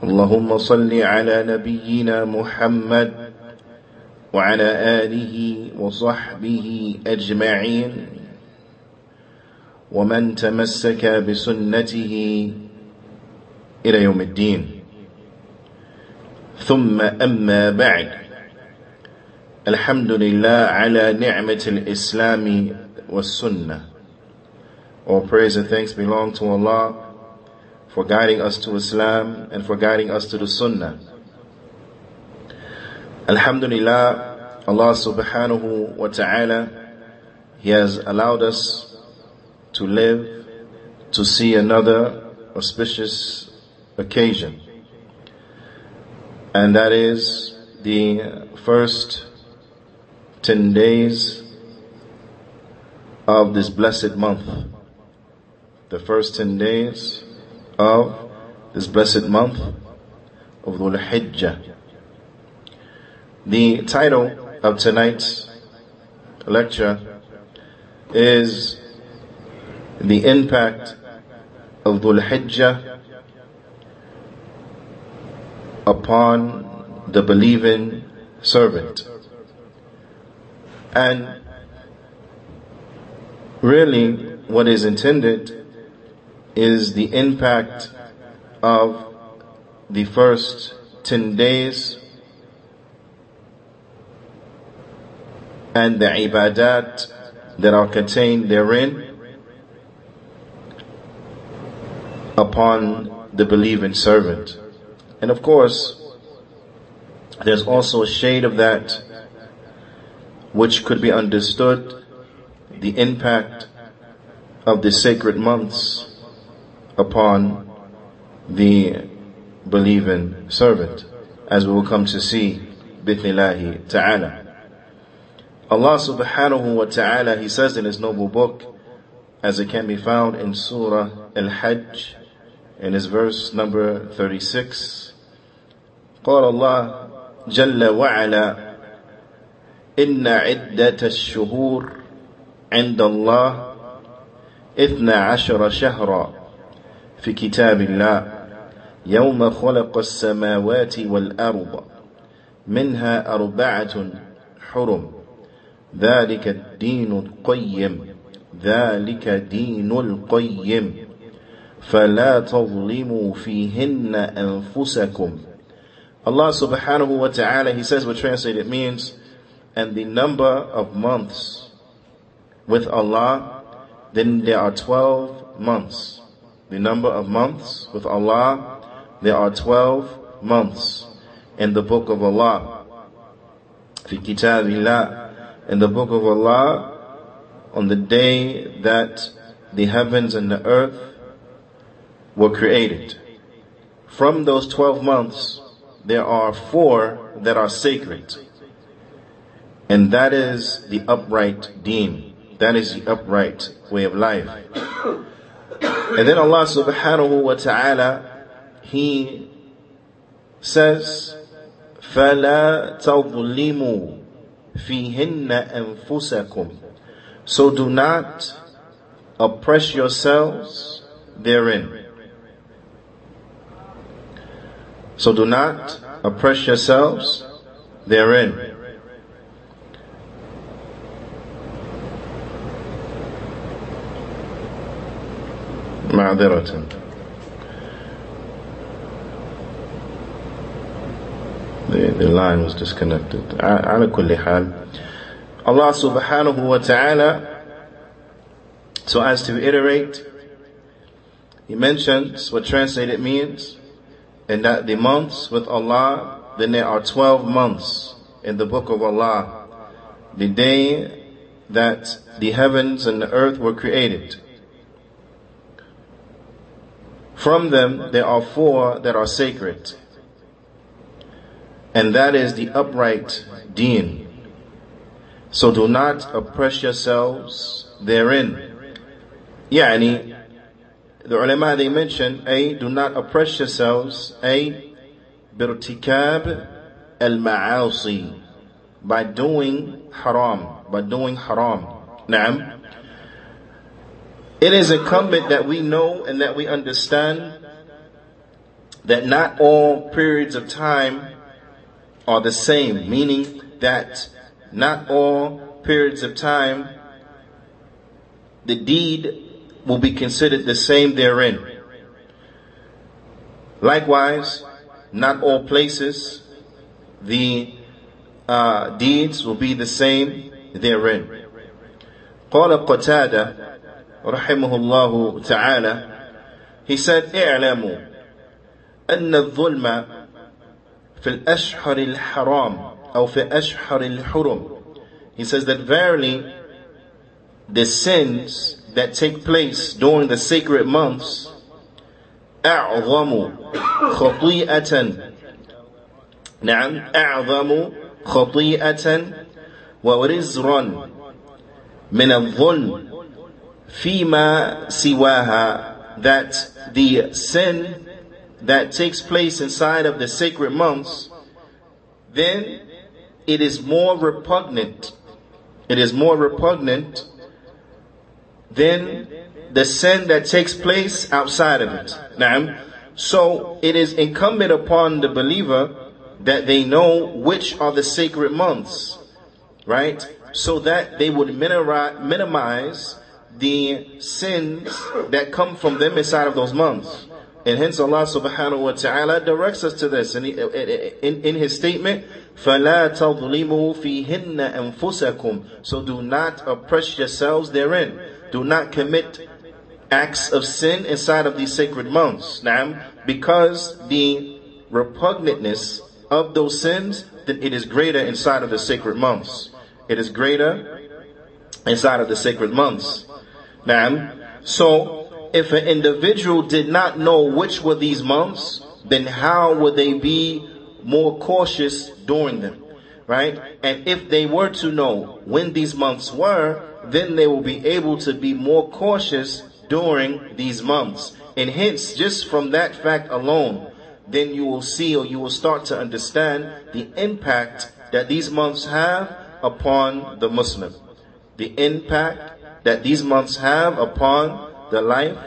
اللهم صل على نبينا محمد وعلى آله وصحبه أجمعين. ومن تمسك بسنته إلى يوم الدين. ثم أما بعد. الحمد لله على نعمة الإسلام والسنة. All praise and thanks belong to Allah. For guiding us to Islam and for guiding us to the Sunnah. Alhamdulillah, Allah subhanahu wa ta'ala, He has allowed us to live to see another auspicious occasion. And that is the first 10 days of this blessed month. The first 10 days of this blessed month of Dhul Hijjah. The title of tonight's lecture is The Impact of Dhul Hijjah upon the believing servant. And really, what is intended is the impact of the first 10 days and the ibadat that are contained therein upon the believing servant. And of course, there's also a shade of that which could be understood the impact of the sacred months upon the believing servant, as we will come to see, bithnillahi ta'ala. Allah subhanahu wa ta'ala, He says in His noble book, as it can be found in Surah Al-Hajj, in His verse number 36, قال الله جل وعلا إن عدة الشهور عند الله إثنى عشر شهرا في كتاب الله يوم خلق السماوات والأرض منها أربعة حرم ذلك الدين القيم ذلك دين القيم فلا تظلموا فيهن أنفسكم Allah subhanahu wa ta'ala, He says what translated means, and the number of months with Allah, then there are 12 months. the number of months with Allah, there are 12 months in the book of Allah. Fi kitabillah, in the book of Allah, on the day that the heavens and the earth were created. From those 12 months, there are four that are sacred. And that is the upright deen. That is the upright way of life. And then Allah subhanahu wa ta'ala, He says, فَلَا تَظْلِمُوا فِيهِنَّ أَنفُسَكُمْ So do not oppress yourselves therein. So do not oppress yourselves therein. معذرة the, the line was disconnected على كل حال Allah subhanahu wa ta'ala so as to iterate he mentions what translated means and that the months with Allah then there are 12 months in the book of Allah the day that the heavens and the earth were created From them, there are four that are sacred. And that is the upright deen. So do not oppress yourselves therein. Yani, the ulama they mention, A, do not oppress yourselves, A, birtikab al-ma'asi, by doing haram, by doing haram. Naam. It is incumbent that we know and that we understand that not all periods of time are the same, meaning that not all periods of time the deed will be considered the same therein. Likewise, not all places the uh, deeds will be the same therein. قال قتادة رحمه الله تعالى. He said اعلموا أن الظلم في الأشهر الحرام أو في أشهر الحرم. He says that verily the sins that take place during the sacred months أعظم خطيئة. نعم أعظم خطيئة ورزرا من الظلم. fima siwaha, that the sin that takes place inside of the sacred months, then it is more repugnant. It is more repugnant than the sin that takes place outside of it. Now, so it is incumbent upon the believer that they know which are the sacred months, right? So that they would minimize the sins that come from them inside of those months. And hence Allah subhanahu wa ta'ala directs us to this in, in, in His statement, فَلَا تَظْلِمُوا فِيهِنَّ أَنفُسَكُمْ So do not oppress yourselves therein. Do not commit acts of sin inside of these sacred months. Now, because the repugnantness of those sins, then it is greater inside of the sacred months. It is greater inside of the sacred months. Now, so if an individual did not know which were these months, then how would they be more cautious during them? Right? And if they were to know when these months were, then they will be able to be more cautious during these months. And hence, just from that fact alone, then you will see or you will start to understand the impact that these months have upon the Muslim. The impact that these months have upon the life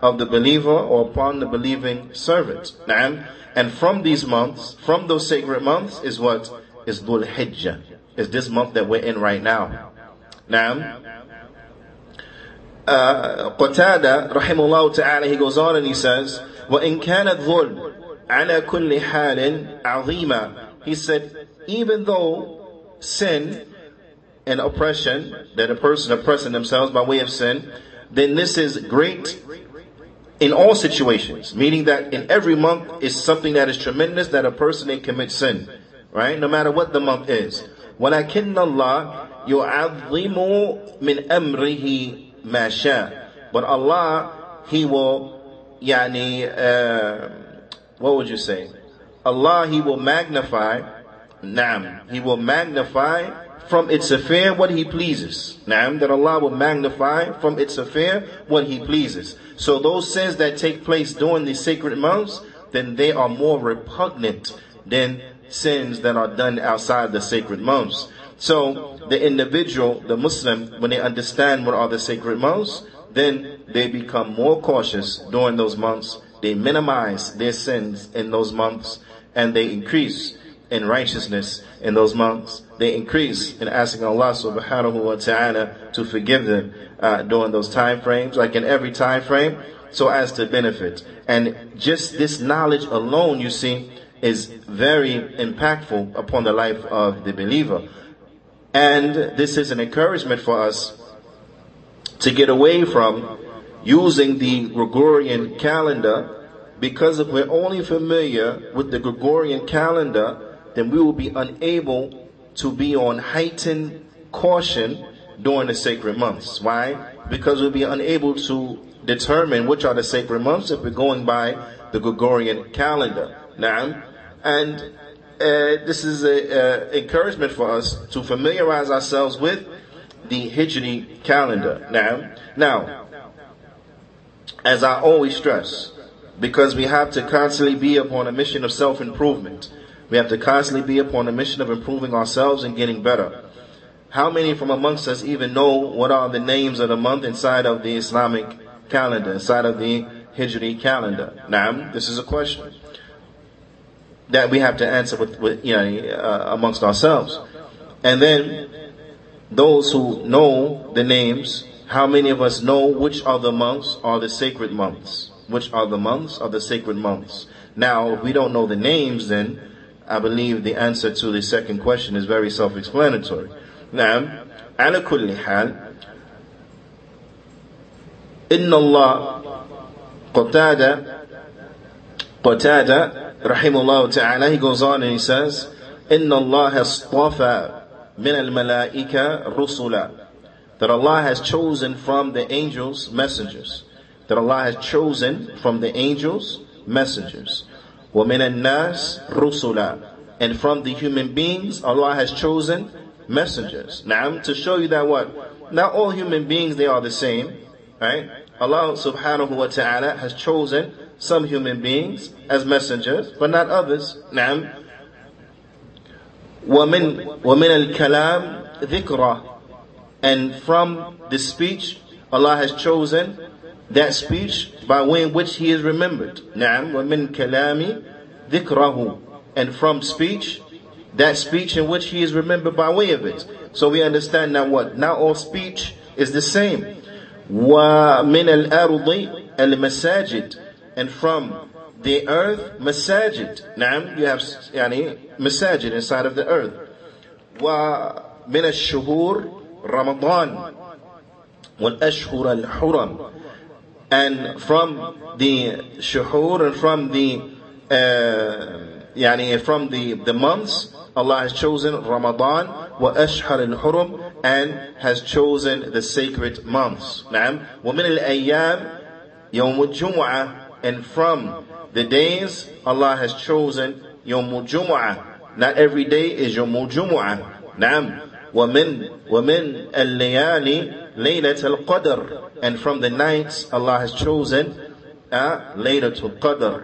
of the believer or upon the believing servant. And from these months, from those sacred months is what? Is Dhul Hijjah. Is this month that we're in right now. Now, uh, Qatada, rahimahullah ta'ala, he goes on and he says, وَإِن كَانَ الظُّلْمُ عَلَى كُلِّ حَالٍ عَظِيمًا He said, even though sin and oppression, that a person oppressing themselves by way of sin, then this is great in all situations, meaning that in every month is something that is tremendous that a person may commit sin, right? No matter what the month is. وَلَكِنَّ اللَّهِ يُعَظِّمُ مِنْ أَمْرِهِ مَا شَاء But Allah, He will, yani, uh, what would you say? Allah, He will magnify, Naam, He will magnify from its affair what He pleases. Naam, that Allah will magnify from its affair what He pleases. So those sins that take place during the sacred months, then they are more repugnant than sins that are done outside the sacred months. So the individual, the Muslim, when they understand what are the sacred months, then they become more cautious during those months. They minimize their sins in those months and they increase in righteousness in those months. They increase in asking Allah subhanahu wa ta'ala to forgive them uh, during those time frames, like in every time frame, so as to benefit. And just this knowledge alone, you see, is very impactful upon the life of the believer. And this is an encouragement for us to get away from using the Gregorian calendar because if we're only familiar with the Gregorian calendar, then we will be unable to be on heightened caution during the sacred months. Why? Because we'll be unable to determine which are the sacred months if we're going by the Gregorian calendar. Now, and uh, this is an encouragement for us to familiarize ourselves with the Hijri calendar. Now, now, as I always stress, because we have to constantly be upon a mission of self-improvement. We have to constantly be upon a mission of improving ourselves and getting better. How many from amongst us even know what are the names of the month inside of the Islamic calendar, inside of the Hijri calendar? Now, this is a question that we have to answer with, with you know, uh, amongst ourselves. And then, those who know the names, how many of us know which are the months are the sacred months? Which are the months are the sacred months? Now, if we don't know the names, then I believe the answer to the second question is very self-explanatory. Now, على كل حال إن الله قتادة قتادة رحمه الله تعالى he goes on and he says إن الله اصطفى من الملائكة رسلا that Allah has chosen from the angels messengers that Allah has chosen from the angels messengers ومن الناس رسلا and from the human beings Allah has chosen messengers now to show you that what not all human beings they are the same right Allah subhanahu wa ta'ala has chosen some human beings as messengers, but not others. نعم. ومن ومن الكلام ذكرى and from the speech Allah has chosen that speech by way in which he is remembered. Naam, wa min kalami dhikrahu. And from speech, that speech in which he is remembered by way of it. So we understand now what? Not all speech is the same. Wa min al-ardi al-masajid. And from the earth, masajid. Naam, you have yani, masajid inside of the earth. Wa min al-shuhur Ramadan. Wal-ashhur al-huram and from the shuhur and from the uh, يعني from the the months Allah has chosen Ramadan wa ashhar al-hurum and has chosen the sacred months. نعم ومن الأيام يوم الجمعة and from the days Allah has chosen Yawmul Jumu'ah. Not every day is Yawmul Jumu'ah. Naam. ومن ومن الليالي ليلة القدر and from the nights Allah has chosen uh, ليلة القدر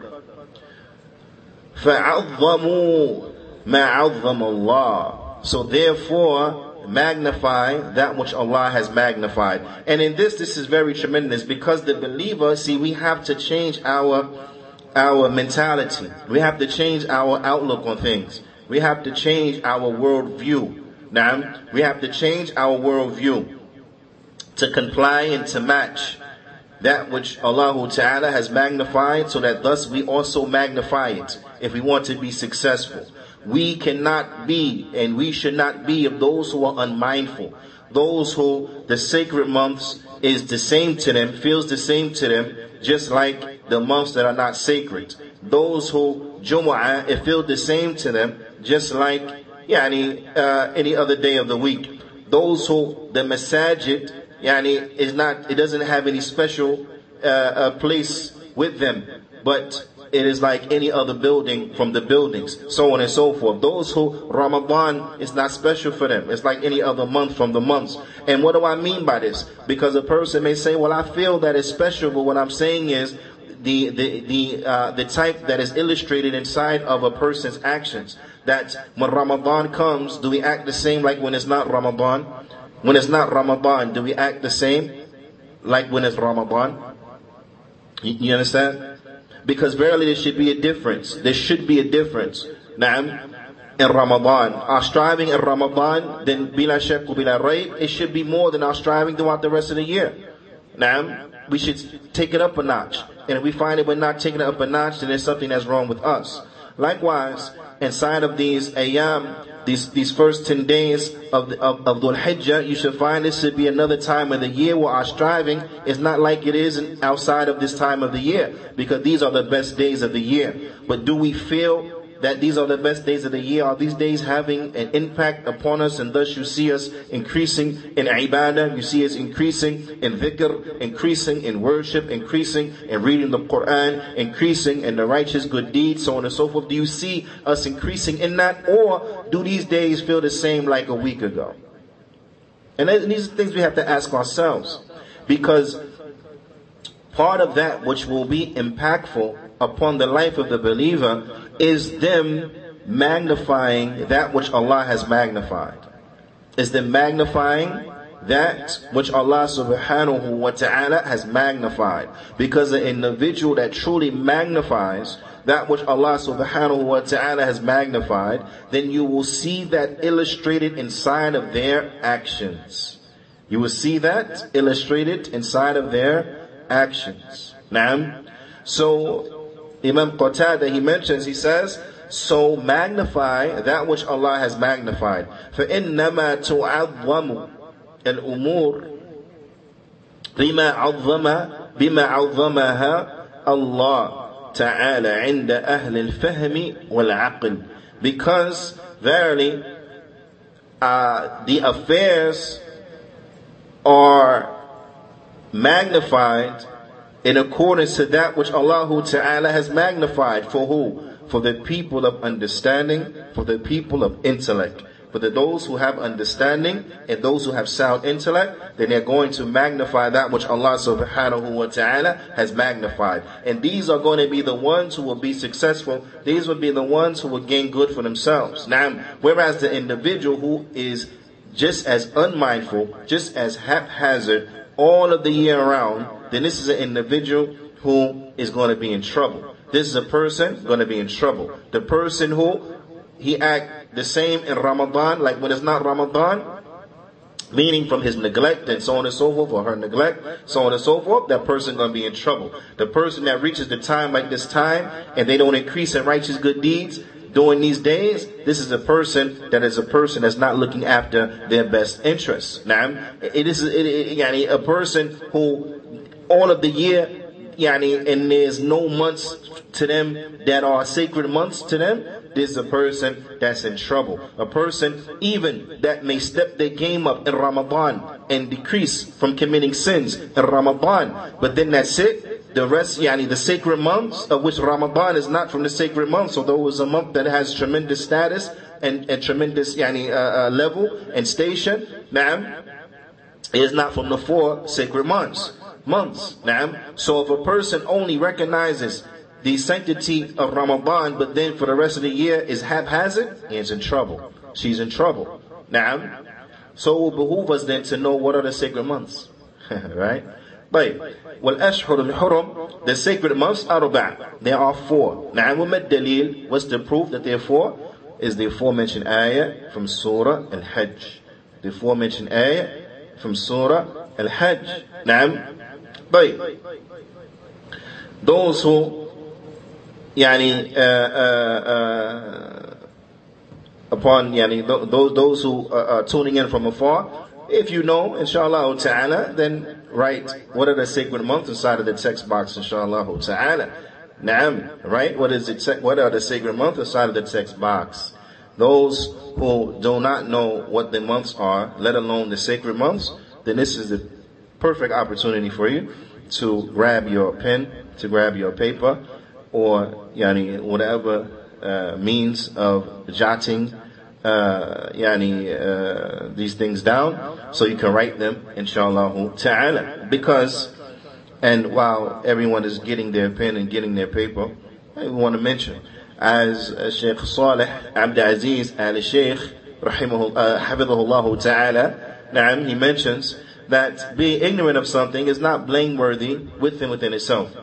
فعظموا ما عظم الله so therefore magnify that which Allah has magnified. And in this, this is very tremendous because the believer, see, we have to change our, our mentality. We have to change our outlook on things. We have to change our worldview. Now, we have to change our worldview to comply and to match that which Allah Ta'ala has magnified so that thus we also magnify it if we want to be successful. We cannot be and we should not be of those who are unmindful. Those who the sacred months is the same to them, feels the same to them, just like the months that are not sacred. Those who Jumu'ah, it feels the same to them, just like yani, uh, any other day of the week. Those who the masajid, yani, is not, it doesn't have any special uh, uh, place with them, but it is like any other building from the buildings, so on and so forth. Those who Ramadan is not special for them. It's like any other month from the months. And what do I mean by this? Because a person may say, well, I feel that it's special, but what I'm saying is the, the, the, uh, the type that is illustrated inside of a person's actions. That when Ramadan comes, do we act the same like when it's not Ramadan? When it's not Ramadan, do we act the same like when it's Ramadan? You, you understand? Because verily there should be a difference. There should be a difference. Naam. In Ramadan. Our striving in Ramadan, then bila shak bila it should be more than our striving throughout the rest of the year. Naam. We should take it up a notch. And if we find that we're not taking it up a notch, then there's something that's wrong with us. Likewise, inside of these ayam, these these first 10 days of the, of, of Dhul Hijjah, you should find this should be another time of the year where our striving is not like it is outside of this time of the year, because these are the best days of the year. But do we feel that these are the best days of the year? Are these days having an impact upon us and thus you see us increasing in ibadah, you see us increasing in dhikr, increasing in worship, increasing in reading the Quran, increasing in the righteous good deeds, so on and so forth? Do you see us increasing in that? Or do these days feel the same like a week ago? And these are things we have to ask ourselves. Because part of that which will be impactful upon the life of the believer is them magnifying that which Allah has magnified. Is them magnifying that which Allah subhanahu wa ta'ala has magnified. Because the individual that truly magnifies that which Allah subhanahu wa ta'ala has magnified, then you will see that illustrated inside of their actions. You will see that illustrated inside of their actions. Now, so Imam Qatada, he mentions, he says, so magnify that which Allah has magnified. فَإِنَّمَا تُعَظَّمُ الْأُمُورِ بما عظم بما عظمها الله تعالى عند أهل الفهم والعقل because verily uh, the affairs are magnified in accordance to that which Allah Ta'ala has magnified for who? For the people of understanding, for the people of intellect. For the, those who have understanding and those who have sound intellect, then they're going to magnify that which Allah subhanahu wa ta'ala has magnified. And these are going to be the ones who will be successful. These will be the ones who will gain good for themselves. Now, whereas the individual who is just as unmindful, just as haphazard all of the year around, then this is an individual who is going to be in trouble. This is a person going to be in trouble. The person who he act the same in Ramadan, like when it's not Ramadan, meaning from his neglect and so on and so forth, or her neglect, so on and so forth, that person gonna be in trouble. The person that reaches the time like this time and they don't increase in righteous good deeds during these days, this is a person that is a person that's not looking after their best interests. Now, it is it, it, a person who all of the year, yani, and there's no months to them that are sacred months to them, this is a person that's in trouble. A person even that may step their game up in Ramadan and decrease from committing sins in Ramadan. But then that's it. The rest, yani the sacred months, of which Ramadan is not from the sacred months, although it was a month that has tremendous status and, a tremendous yani, uh, uh, level and station, ma'am, is not from the four sacred months Months, ma'am. So if a person only recognizes the sanctity of Ramadan, but then for the rest of the year is haphazard, he is in trouble. She's in trouble. Now, so it will behoove us then to know what are the sacred months. right? طيب والأشهر الحرم the sacred months are أربع there are four نعم وما الدليل what's the proof that there are four is the aforementioned ayah from Surah Al-Hajj the aforementioned ayah from Surah Al-Hajj نعم طيب those who يعني upon يعني those those who are tuning in from afar if you know inshallah ta'ala then write what are the sacred months inside of the text box inshallah ta'ala Naam, right? What is it? What are the sacred months inside of the text box? Those who do not know what the months are, let alone the sacred months, then this is the perfect opportunity for you to grab your pen, to grab your paper, or yani whatever uh, means of jotting uh, yani uh, these things down so you can write them inshallah ta'ala. Because and while everyone is getting their pen and getting their paper I want to mention as uh, Sheikh Saleh Abd Aziz Al Sheikh rahimahullah uh, ta'ala he mentions that being ignorant of something is not blameworthy within within itself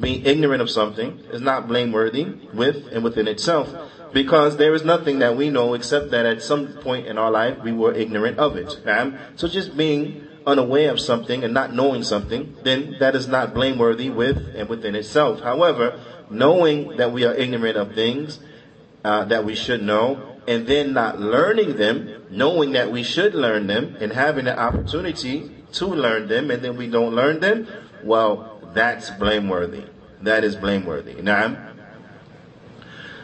being ignorant of something is not blameworthy with and within itself. Because there is nothing that we know except that at some point in our life we were ignorant of it. Right? So just being unaware of something and not knowing something, then that is not blameworthy with and within itself. However, knowing that we are ignorant of things uh, that we should know, and then not learning them, knowing that we should learn them, and having the opportunity to learn them, and then we don't learn them, well, that's blameworthy. That is blameworthy. Now,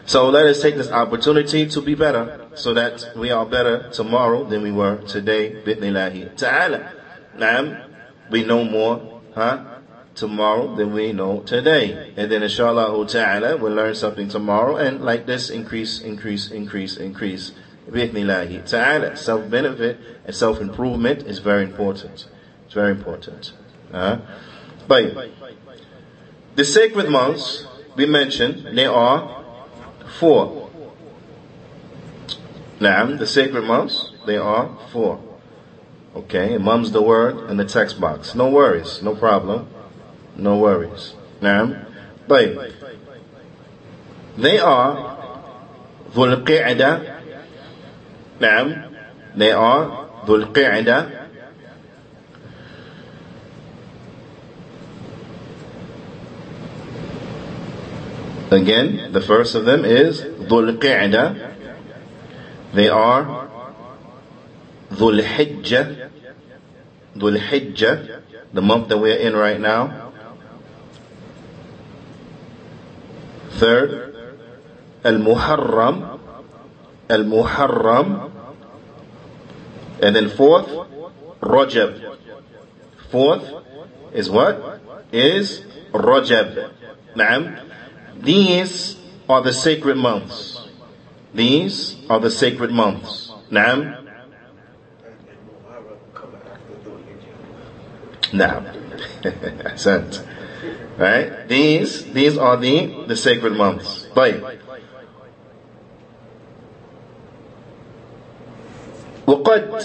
So let us take this opportunity to be better so that we are better tomorrow than we were today. Bidnillahi ta'ala. Naam, we know more, huh? Tomorrow than we know today. And then inshallah ta'ala we'll learn something tomorrow and like this increase, increase, increase, increase. Bidnillahi ta'ala. Self-benefit and self-improvement is very important. It's very important. Uh, but the sacred months we mentioned, they are four. Naam, the sacred months, they are four. Okay, mum's the word in the text box. No worries, no problem. No worries. Naam. but They are Dhul Qi'dah. Naam. They are Qi'dah. Again, the first of them is Qi'dah. They are. Dhul Hijjah, the month that we're in right now. Third, Al Muharram. Al Muharram. And then fourth, Rajab. Fourth is what? Is Rajab. Naam. These are the sacred months. These are the sacred months. Naam. Naam. Ahsant. Right? These, these are the, the sacred months. طيب. وقد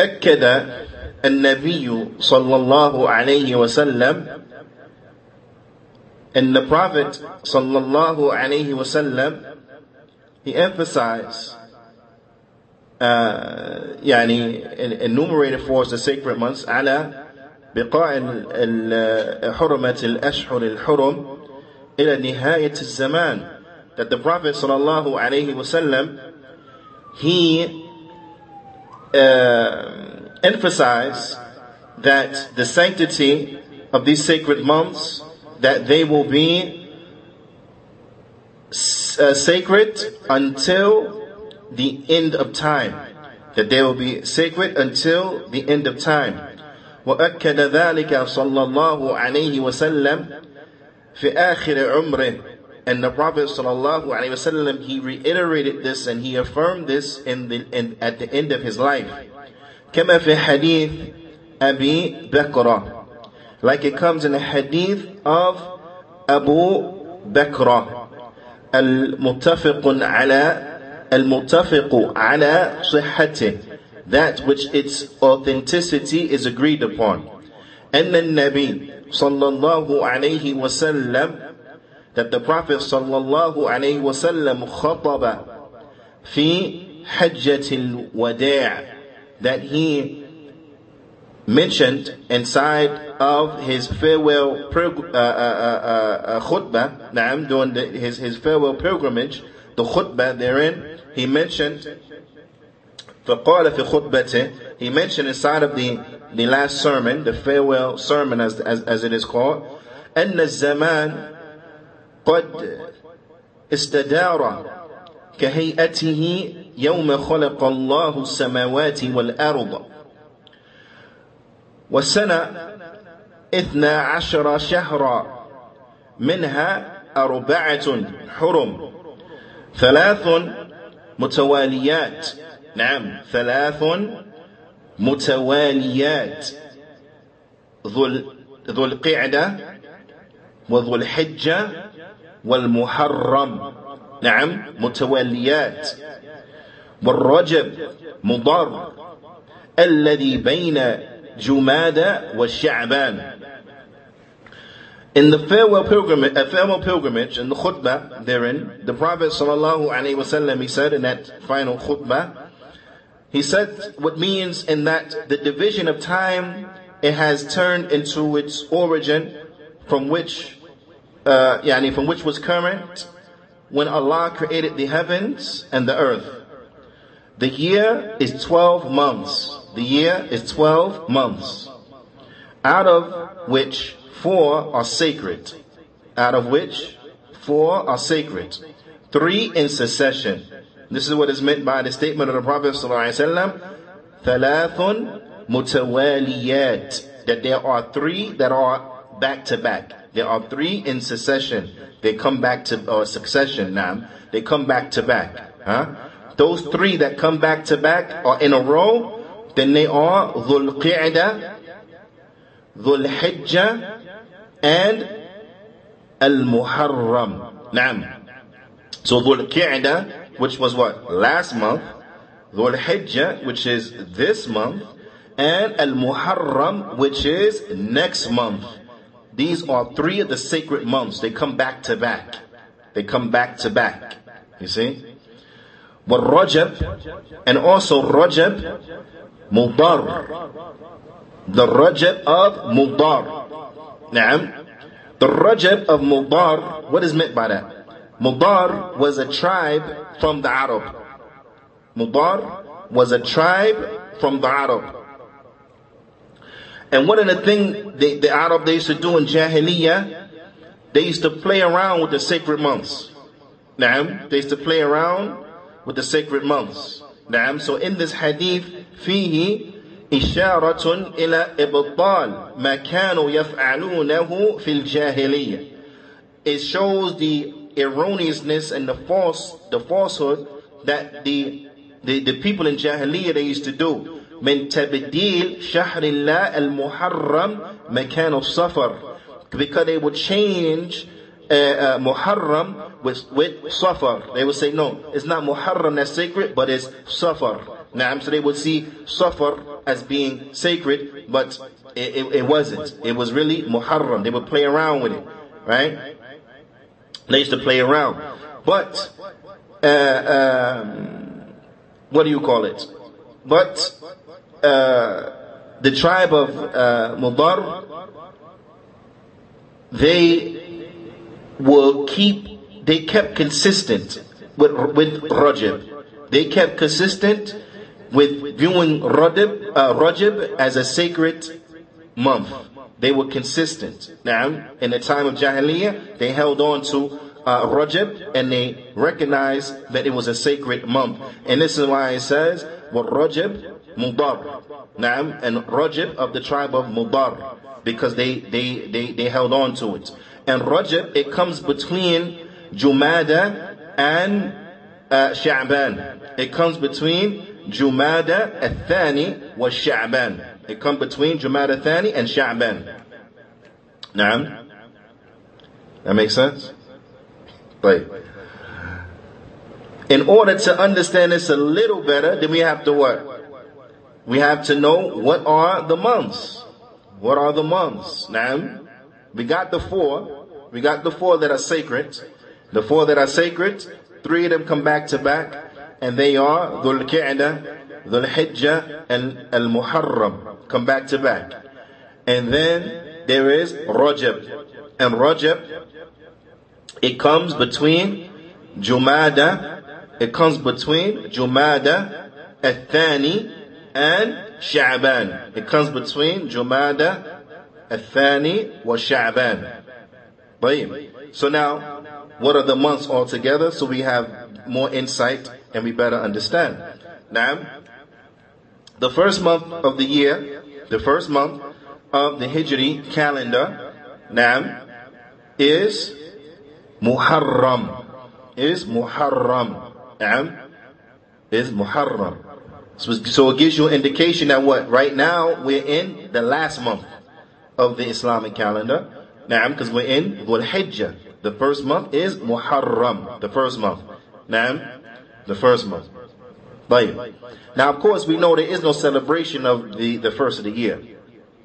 أكد النبي صلى الله عليه وسلم and the Prophet sallallahu alaihi wasallam, he emphasized, uh, يعني enumerated for us the sacred months على بقاء حرمة الأشهر الحرم إلى نهاية الزمان that the Prophet sallallahu alaihi wasallam he uh, emphasized that the sanctity of these sacred months that they will be uh, sacred until the end of time. That they will be sacred until the end of time. وأكد ذلك صلى الله عليه وسلم في آخر عمره and the Prophet sallallahu alaihi wasallam he reiterated this and he affirmed this in the in, at the end of his life. كما في حديث أبي بكرة like it comes in the hadith of Abu Bakr المتفق على المتفق على صحته that which its authenticity is agreed upon أن النبي صلى الله عليه وسلم that the Prophet صلى الله عليه وسلم خطب في حجة الوداع that he mentioned inside of his farewell uh, uh, uh, uh, khutbah, na'am, during the, his, his farewell pilgrimage, the khutbah therein, he mentioned, فقال في خطبته, he mentioned inside of the, the last sermon, the farewell sermon as, as, as it is called, أن الزمان قد استدار كهيئته يوم خلق الله السماوات والأرض والسنة اثنا عشر شهرا منها أربعة حرم ثلاث متواليات نعم ثلاث متواليات ذو القعدة وذو الحجة والمحرم نعم متواليات والرجب مضر الذي بين Jumada was. In the farewell pilgrimage, uh, farewell pilgrimage, in the khutbah therein, the Prophet sallallahu alaihi wasallam he said in that final khutbah, he said what means in that the division of time it has turned into its origin from which, uh, yani from which was current when Allah created the heavens and the earth. The year is 12 months. The year is 12 months, out of which four are sacred. Out of which four are sacred. Three in succession. This is what is meant by the statement of the Prophet ﷺ, ثلاث متواليات. That there are three that are back to back. There are three in succession. They come back to uh, succession now. They come back to back. Huh? Those three that come back to back are in a row. Then they are Dhul Qi'dah, Dhul Hijjah, and Al Muharram. Naam. So Dhul Qi'dah, which was what? Last month. Dhul Hijjah, which is this month. And Al Muharram, which is next month. These are three of the sacred months. They come back to back. They come back to back. You see? But Rajab, and also Rajab, Mudar. The Rajab of Mudar. Naam. The Rajab of Mudar, what is meant by that? Mudar was a tribe from the Arab. Mudar was a tribe from the Arab. And one of the things the, the Arab they used to do in Jahiliyyah, they used to play around with the sacred months. Naam, they used to play around with the sacred months. Naam, so in this hadith, فيه إشارة إلى إبطال ما كانوا يفعلونه في الجاهلية. It shows the erroneousness and the false, the falsehood that the, the, the people in Jahiliyyah they used to do. من تبديل شهر الله المحرم مكان السفر because they would change uh, uh, Muharram with, with Safar. They would say, no, it's not Muharram that's sacred, but it's Safar. Now, so they would see Safar as being sacred, but it, it, it, wasn't. It was really Muharram. They would play around with it, right? Used to play around. But, uh, um, what do you call it? But uh, the tribe of uh, Mudar, they will keep, they kept consistent with, with Rajab. They kept consistent with viewing Rajab, uh, Rajab as a sacred month. They were consistent. Now, in the time of Jahiliyyah, they held on to uh, Rajab and they recognized that it was a sacred month. And this is why it says, what Rajab Mudar. Naam, and Rajab of the tribe of Mudar. Because they, they, they, they held on to it. And Rajab, it comes between Jumada and uh, Sha'ban. It comes between Jumada Athani wa Sha'ban. It come between Jumada Athani and Sha'ban. Naam? That makes sense? Right. In order to understand this a little better, then we have to what? we have to know what are the months. What are the months? Now, we got the four. We got the four that are sacred. The four that are sacred, three of them come back to back, and they are Dhul Qi'dah, Dhul Hijjah, and Al Muharram. Come back to back. And then there is Rajab. And Rajab, it comes between Jumada, it comes between Jumada, Athani, and Sha'ban. It comes between Jumada, Athani, wa Sha'ban. So now, what are the months altogether? So we have more insight and we better understand. Now, the first month of the year, the first month of the Hijri calendar, Nam, is Muharram. Is Muharram. Now, is Muharram. So, so it gives you an indication that what? Right now, we're in the last month of the Islamic calendar. Now, because we're in Dhul Hijjah. The first month is Muharram. The first month. Now, the first month. Now, of course, we know there is no celebration of the, the first of the year.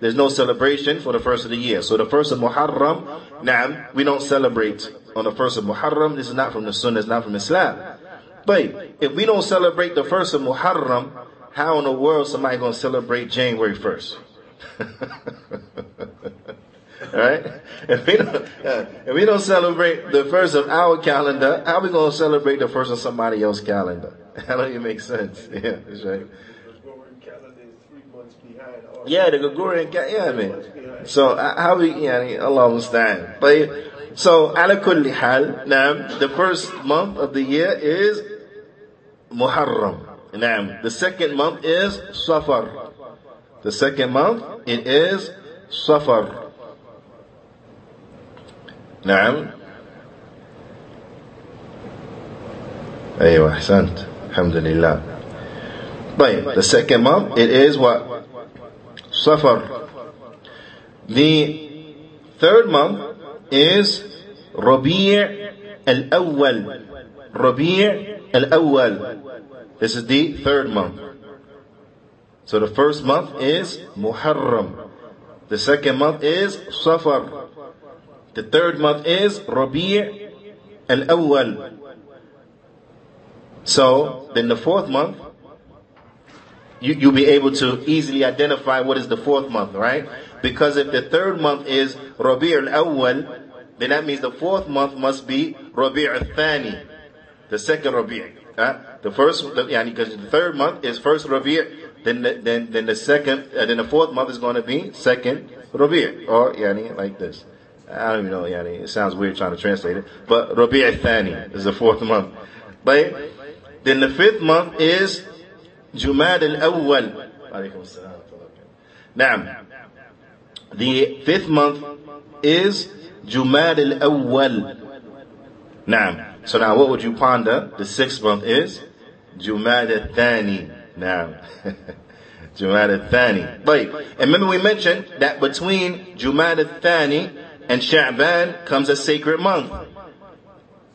There's no celebration for the first of the year. So the first of Muharram, now, we don't celebrate on the first of Muharram. This is not from the Sunnah, it's not from Islam. But if we don't celebrate the first of Muharram, how in the world somebody gonna celebrate January 1st? right? If we, don't, if we don't celebrate the first of our calendar, how are we going to celebrate the first of somebody else's calendar? That don't even make sense. Yeah, that's right. Yeah, the Gregorian calendar, yeah, I mean. So, uh, how we, yeah, Allah understand. But So, ala kulli hal, now, the first month of the year is Muharram. Now, the second month is Safar. The second month, it is Safar. نعم أيوة أحسنت الحمد لله طيب the second month it is what Safar the third month is Rabi' al-Awwal Rabi' al-Awwal this is the third month so the first month is Muharram the second month is Safar the third month is Rabi' al-Awwal. So, then the fourth month, you, you'll be able to easily identify what is the fourth month, right? Because if the third month is Rabi' al-Awwal, then that means the fourth month must be Rabi' al-Thani, the second Rabi'. Uh, the first, yeah, because the third month is first Rabi', then the, then then the second, uh, then the fourth month is going to be second Rabi', or yani like this. I don't even know, yani, it sounds weird trying to translate it. But Rabi' al-Thani is the fourth month. But then the fifth month is Jumad al-Awwal. Now, the fifth month is Jumad al-Awwal. Now, so now what would you ponder? The sixth month is Jumad al-Thani. Now, Jumad al-Thani. But, and remember we mentioned that between Jumad al-Thani and Sha'ban comes a sacred month.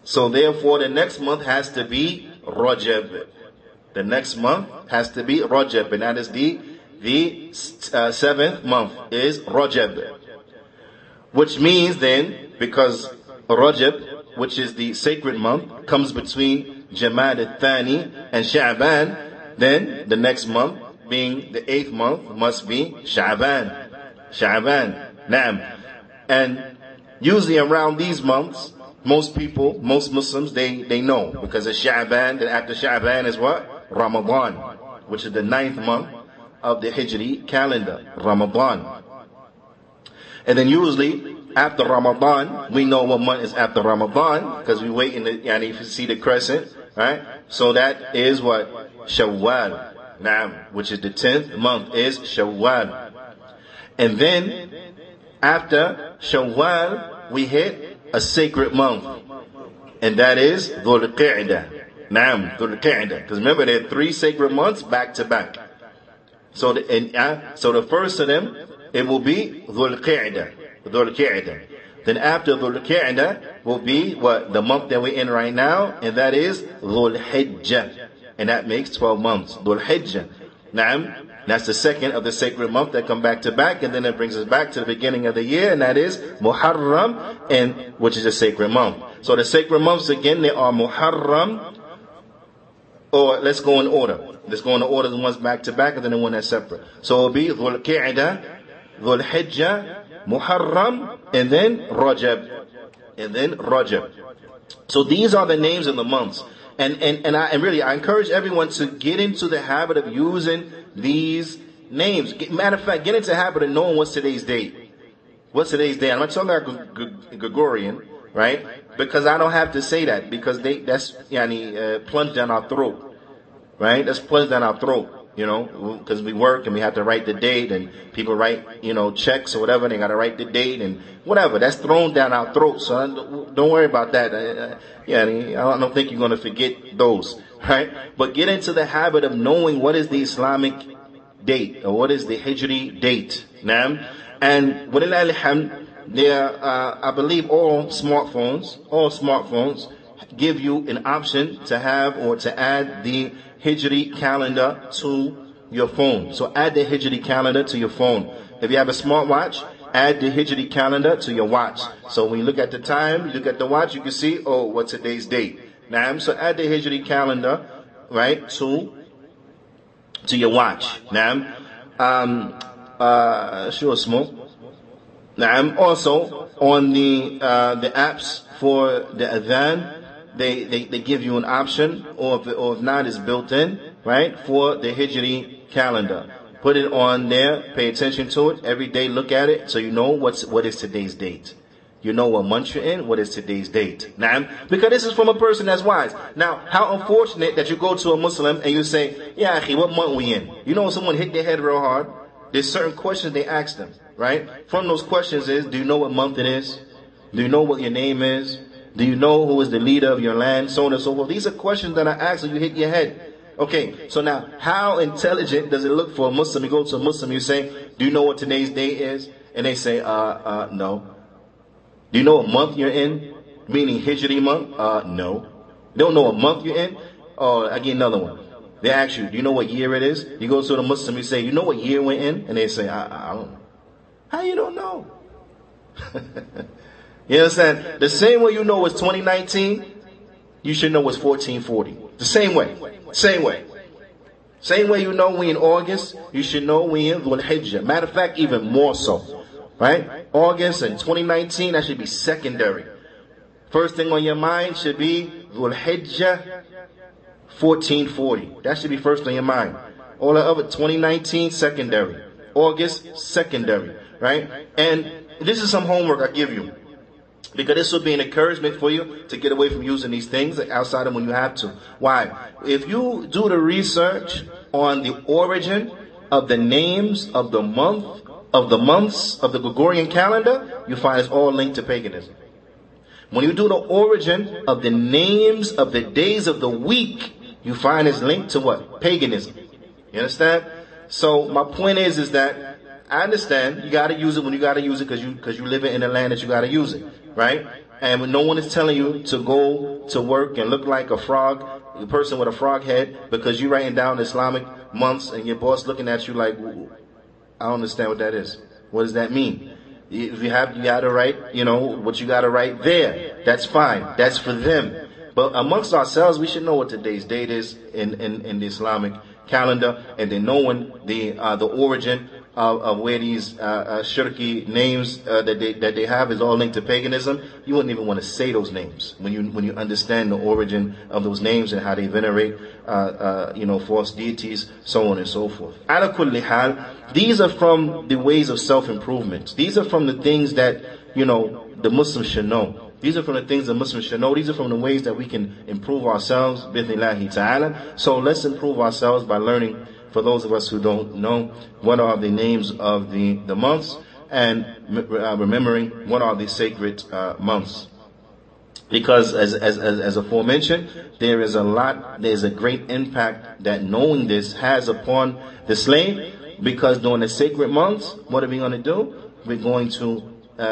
So therefore the next month has to be Rajab. The next month has to be Rajab, and that is the the uh, seventh month is Rajab. Which means then, because Rajab, which is the sacred month, comes between Jumad al-Thani and Sha'ban, then the next month, being the eighth month, must be Sha'ban. Sha'ban. Naam. And usually around these months, most people, most Muslims, they, they know because it's Sha'ban, then after Sha'ban is what? Ramadan, which is the ninth month of the Hijri calendar, Ramadan. And then usually after Ramadan, we know what month is after Ramadan because we wait in the, and if you see the crescent, right? So that is what? Shawwal. Now, which is the tenth month is Shawwal. And then after Shawwal, we hit a sacred month. And that is Dhul Qi'dah. Naam, Dhul Qi'dah. Because remember, there are three sacred months back to back. So the, and, uh, so the first of them, it will be Dhul Qi'dah. Dhul Qi'dah. Then after Dhul Qi'dah will be what the month that we're in right now, and that is Dhul Hijjah. And that makes 12 months. Dhul Hijjah. Naam. That's the second of the sacred month that come back to back, and then it brings us back to the beginning of the year, and that is Muharram, and which is a sacred month. So the sacred months again, they are Muharram, or let's go in order. Let's go in order the ones back to back, and then the one that's separate. So it'll be Dhul Qi'dah, Dhul Hijjah, Muharram, and then Rajab, and then Rajab. So these are the names of the months. And, and, and I, and really, I encourage everyone to get into the habit of using these names. Matter of fact, get into habit of knowing what's today's date. What's today's date? I'm not talking about Gregorian, right? Because I don't have to say that because they, that's, yani, uh, plunged down our throat, right? That's plunged down our throat you know, because we work and we have to write the date and people write, you know, checks or whatever. They got to write the date and whatever. That's thrown down our throats. So don't worry about that. Uh, yeah, I don't think you're to forget those, right? But get into the habit of knowing what is the Islamic date or what is the Hijri date. Now, and walillah there, uh, I believe all smartphones, all smartphones give you an option to have or to add the Hijri calendar to your phone. So add the Hijri calendar to your phone. If you have a smartwatch, add the Hijri calendar to your watch. So when you look at the time, you look at the watch, you can see, oh, what's today's date? Now, so add the Hijri calendar, right, to, to your watch. Now, um, uh, sure, smoke. Now, also on the, uh, the apps for the adhan, they, they, they give you an option, or if, or if not, it's built in, right, for the Hijri calendar. Put it on there, pay attention to it, every day look at it, so you know what's, what is today's date. You know what month you're in? What is today's date? Now, because this is from a person that's wise. Now, how unfortunate that you go to a Muslim and you say, yeah, what month we in? You know when someone hit their head real hard? There's certain questions they ask them, right? From those questions is, do you know what month it is? Do you know what your name is? Do you know who is the leader of your land? So on and so forth. These are questions that I ask and you hit your head. Okay, so now, how intelligent does it look for a Muslim? You go to a Muslim, you say, do you know what today's date is? And they say, uh, uh, no. Do you know what month you're in? Meaning Hijri month? Uh, no. They don't know what month you're in? Oh, I get another one. They ask you, do you know what year it is? You go to the Muslim, you say, you know what year we're in? And they say, I, I don't know. How you don't know? you understand? The same way you know it's 2019, you should know it's 1440. The same way. Same way. Same way you know we in August, you should know we in Dhul Hijjah. Matter of fact, even more so. Right? August and 2019, that should be secondary. First thing on your mind should be Dhul Hijjah 1440. That should be first on your mind. All the other 2019, secondary. August, secondary. Right? And this is some homework I give you. Because this will be an encouragement for you to get away from using these things outside of when you have to. Why? If you do the research on the origin of the names of the month, of the months of the Gregorian calendar, you find it's all linked to paganism. When you do the origin of the names of the days of the week, you find it's linked to what? Paganism. You understand? So my point is, is that I understand you gotta use it when you gotta use it because you, because you live in a land that you gotta use it right? And when no one is telling you to go to work and look like a frog, a person with a frog head, because you're writing down Islamic months and your boss looking at you like, I don't understand what that is. What does that mean? If you have, you gotta write, you know, what you gotta write there. That's fine. That's for them. But amongst ourselves, we should know what today's date is in, in, in the Islamic calendar, and then knowing the uh, the origin of, of where these uh, uh, shirki names uh, that they that they have is all linked to paganism, you wouldn't even want to say those names when you when you understand the origin of those names and how they venerate uh, uh, you know false deities, so on and so forth. Ala hal, these are from the ways of self improvement. These are from the things that you know the Muslims should know. These are from the things that Muslims should know. These are from the ways that we can improve ourselves, bithnillahi ta'ala. So let's improve ourselves by learning for those of us who don't know what are the names of the, the months and uh, remembering what are the sacred uh, months. Because as, as, as, as aforementioned, there is a lot, there's a great impact that knowing this has upon the slave because during the sacred months, what are we going to do? We're going to uh, uh,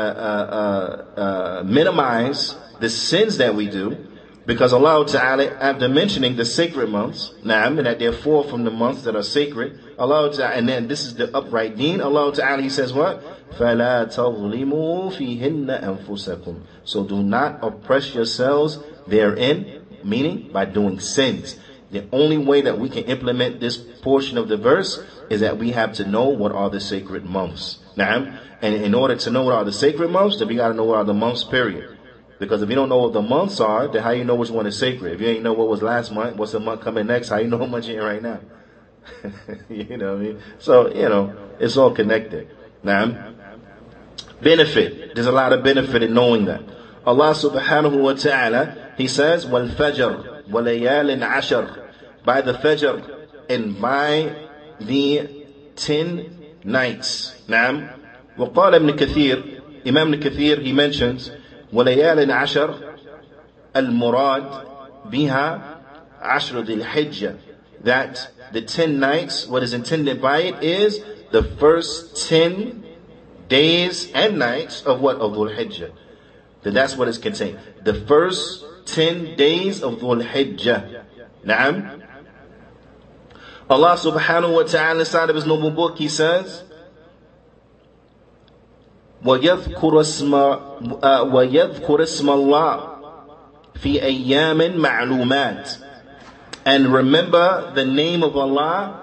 uh, uh, minimize the sins that we do because Allah Ta'ala, after mentioning the sacred months, na'am, and that there are four from the months that are sacred, Allah Ta'ala, and then this is the upright deen, Allah Ta'ala, He says what? فَلَا تَظْلِمُوا فِيهِنَّ أَنفُسَكُمْ So do not oppress yourselves therein, meaning by doing sins. The only way that we can implement this portion of the verse is that we have to know what are the sacred months. Na'am. And in order to know what are the sacred months, then we gotta know what are the months, period. Because if you don't know what the months are, then how you know which one is sacred? If you ain't know what was last month, what's the month coming next, how you know how much you're in right now? you know what I mean? So, you know, it's all connected. Now, benefit. There's a lot of benefit in knowing that. Allah subhanahu wa ta'ala, He says, وَالْفَجْرِ وَلَيَالٍ عَشَرٍ By the Fajr and by the ten nights. نعم. وقال ابن كثير, Imam ابن كثير, he mentions, وليال عشر المراد بها عشر ذي الحجة that the ten nights what is intended by it is the first ten days and nights of what of Dhul Hijjah that that's what is contained the first ten days of Dhul Hijjah نعم Allah subhanahu wa ta'ala inside of his noble book he says ويذكر اسم ويذكر اسم الله في أيام معلومات and remember the name of Allah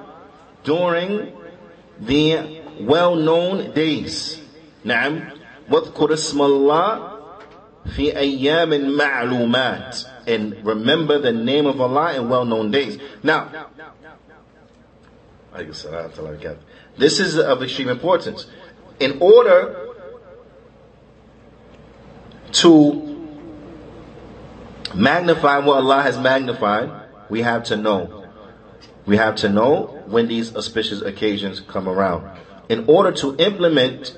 during the well-known days نعم واذكر اسم الله في أيام معلومات and remember the name of Allah in well-known days now this is of extreme importance in order to magnify what Allah has magnified, we have to know. We have to know when these auspicious occasions come around. In order to implement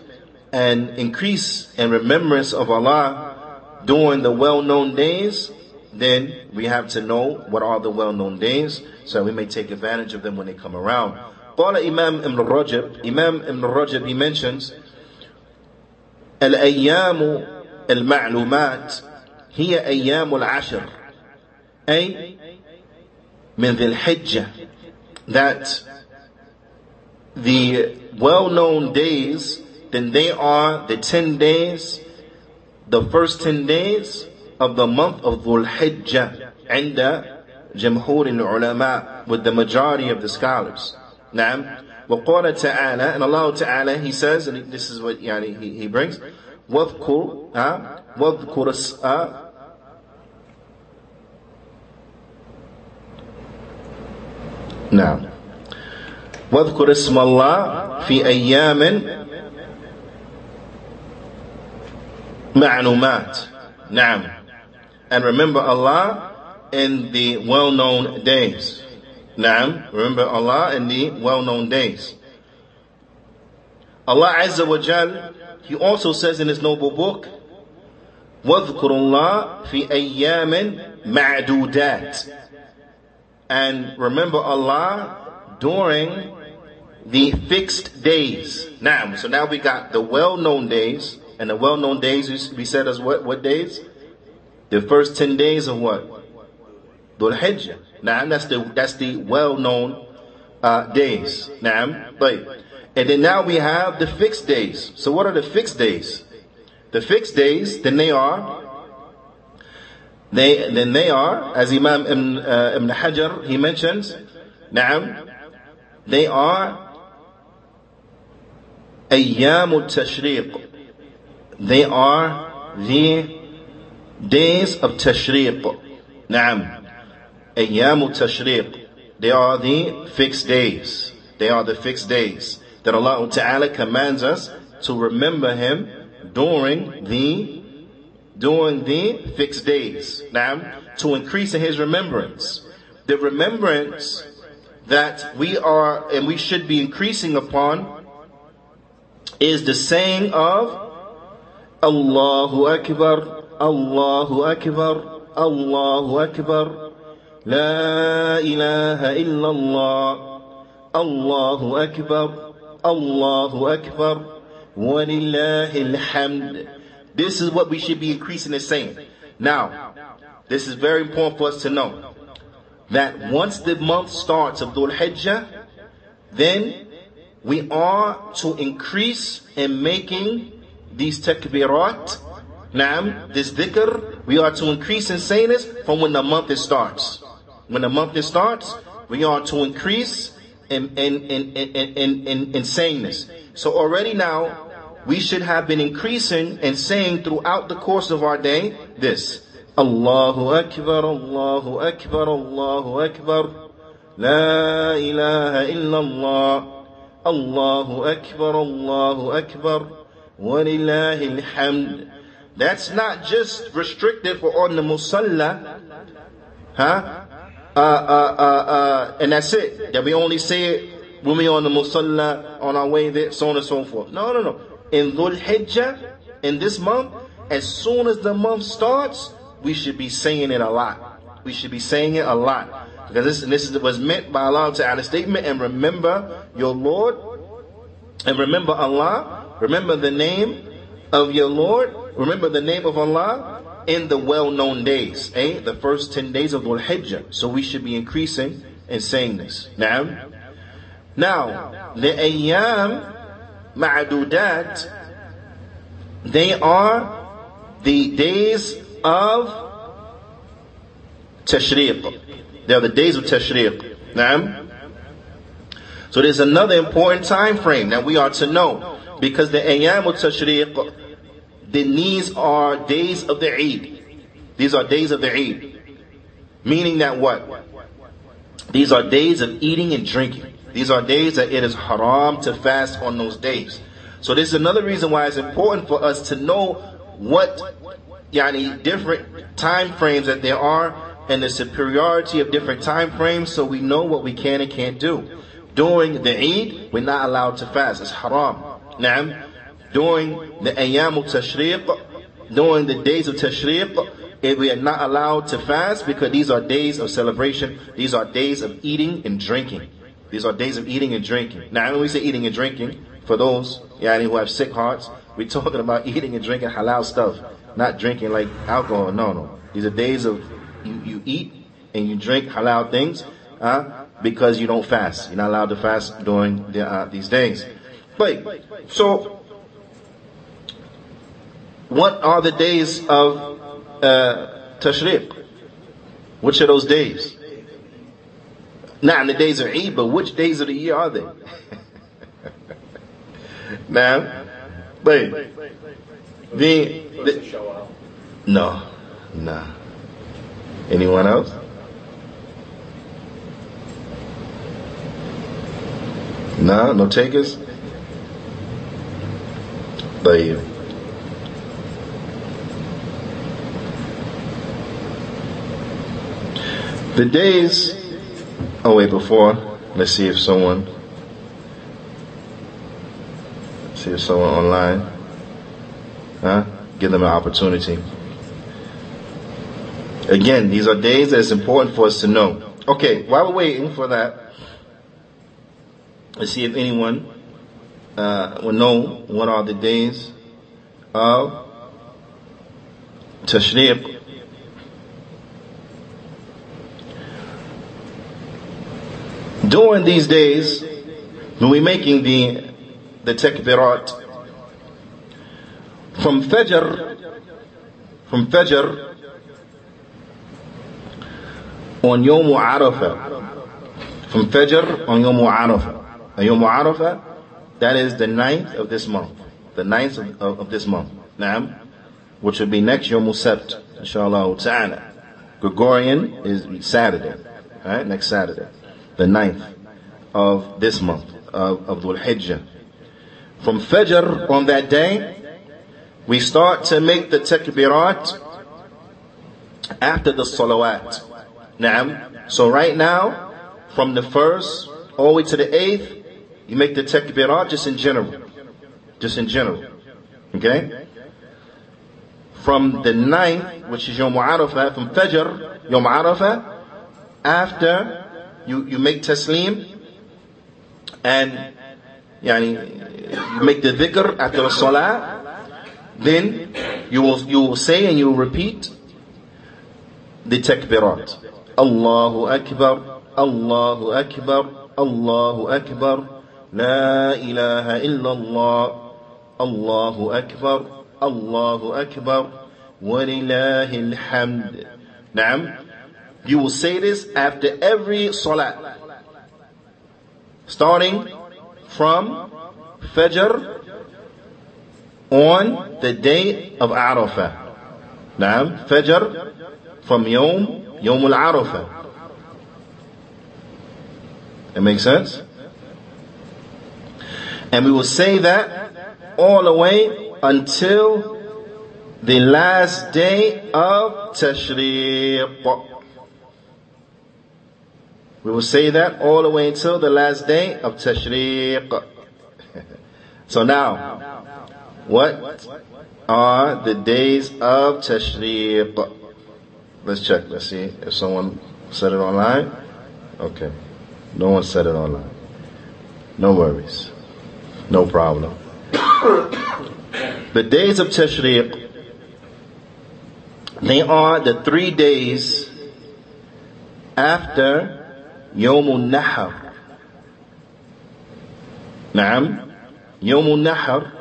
and increase in remembrance of Allah during the well-known days, then we have to know what are the well-known days so we may take advantage of them when they come around. قال Imam Ibn Rajab, Imam Ibn Rajab, he mentions, الأيام المعلومات هي أيام العشر أي من ذي الحجة that the well-known days then they are the 10 days the first 10 days of the month of Dhul Hijjah عند جمهور العلماء with the majority of the scholars نعم وقال تعالى and Allah Ta'ala he says and this is what يعني he, he brings واذكر ها واذكر نعم واذكر اسم الله في أيام معلومات نعم and remember Allah in the well-known days. Naam, remember Allah in the well-known days. Allah Azza wa Jal, He also says in His noble book, وَاذْكُرُ اللَّهِ فِي أَيَّامٍ مَعْدُودَاتٍ And remember Allah during the fixed days. Now, so now we got the well-known days, and the well-known days we said as what, what days? The first 10 days of what? Dhul Hijjah. Now that's the that's the well-known uh, days. Now, but and then now we have the fixed days. So what are the fixed days? The fixed days, then they are they then they are as Imam Ibn, uh, Ibn Hajar he mentions. Now, they are أيام التشريق. They are the days of Tashriq. Naam. Ayyamu Tashriq. They are the fixed days. They are the fixed days that Allah Ta'ala commands us to remember him during the during the fixed days. Now to increase in his remembrance. The remembrance that we are and we should be increasing upon is the saying of Allahu Akbar, Allahu Akbar, Allahu Akbar, La ilaha illallah, Allahu Akbar, Allahu Akbar, walillahi. This is what we should be increasing and saying. Now, this is very important for us to know that once the month starts of Dhul Hijjah, then we are to increase in making these takbirat, Nam, this dhikr, we are to increase in saying this from when the month it starts. When the month it starts, we are to increase in, in, in, in, in, in saying this. So already now, we should have been increasing and saying throughout the course of our day this. Allahu Akbar, Allahu Akbar, Allahu Akbar. La ilaha illallah. Allahu Akbar, Allahu Akbar. Walillahi alhamd. That's not just restricted for on the musalla. Huh? Uh, uh, uh, uh, and that's it. That we only say it when we on the musalla, on our way there, so on and so forth. No, no, no. In Dhul Hijjah, in this month, as soon as the month starts, we should be saying it a lot. We should be saying it a lot. Because this, this is, was meant by Allah Ta'ala statement, and remember your Lord, and remember Allah, remember the name of your Lord, remember the name of Allah, in the well-known days, eh? The first 10 days of Dhul Hijjah. So we should be increasing in saying this. Now, now, the ayyam ma'adudat, they are the days of tashriq. They are the days of tashriq. Now, so there's another important time frame that we are to know because the ayyam of tashriq then these are days of the Eid. These are days of the Eid. Meaning that what? These are days of eating and drinking. These are days that it is haram to fast on those days. So this is another reason why it's important for us to know what yani different time frames that there are and the superiority of different time frames so we know what we can and can't do. During the Eid, we're not allowed to fast. It's haram. Naam. During the Ayyam al-Tashriq, during the days of Tashriq, we are not allowed to fast because these are days of celebration. These are days of eating and drinking. These are days of eating and drinking. Now, when we say eating and drinking, for those yani, who have sick hearts, we're talking about eating and drinking halal stuff, not drinking like alcohol. No, no. These are days of you, you eat and you drink halal things uh, because you don't fast. You're not allowed to fast during the, uh, these days. But so, what are the days of uh, Tashriq? Which are those days? Not in the days of Eid, but which days of the year are they? now, wait. The, the, no, no. Anyone else? No, no takers? طيب The days oh wait before let's see if someone see if someone online huh give them an opportunity Again, these are days that it's important for us to know. Okay, while we're waiting for that, let's see if anyone uh, will know what are the days of Tashriq. During these days, when we're making the the takbirat from Fajr, from Fajr on Yom Arafah. From Fajr on Yom Arafah. Yom Arafah, that is the ninth of this month. The ninth of, of, of this month. Naam. Which will be next Yom Sabt, inshallah ta'ala. Gregorian is Saturday. Right? Next Saturday. The ninth of this month of, of Dhul Hijjah. From Fajr on that day, we start to make the takbirat after the salawat. Naam. So right now, from the first all the way to the eighth, you make the takbirat just in general. Just in general. Okay? From the ninth, which is Yom Arafah, from Fajr, Yom Arafah, after you, you make taslim, and yani, you make the dhikr after the salah, then you will, you will say and you will repeat the takbirat. الله أكبر الله أكبر الله أكبر لا إله إلا الله الله أكبر الله أكبر ولله الحمد نعم You will say this after every salat. Starting from Fajr on the day of Arafah. Now, Fajr from Yom, Yom al-Arafah. It makes sense? And we will say that all the way until the last day of Tashriq. We will say that all the way until the last day of Tashriq. so now, what are the days of Tashriq? Let's check. Let's see if someone said it online. Okay. No one said it online. No worries. No problem. the days of Tashriq, they are the three days after Yom Nahar. Naam. Yom Nahar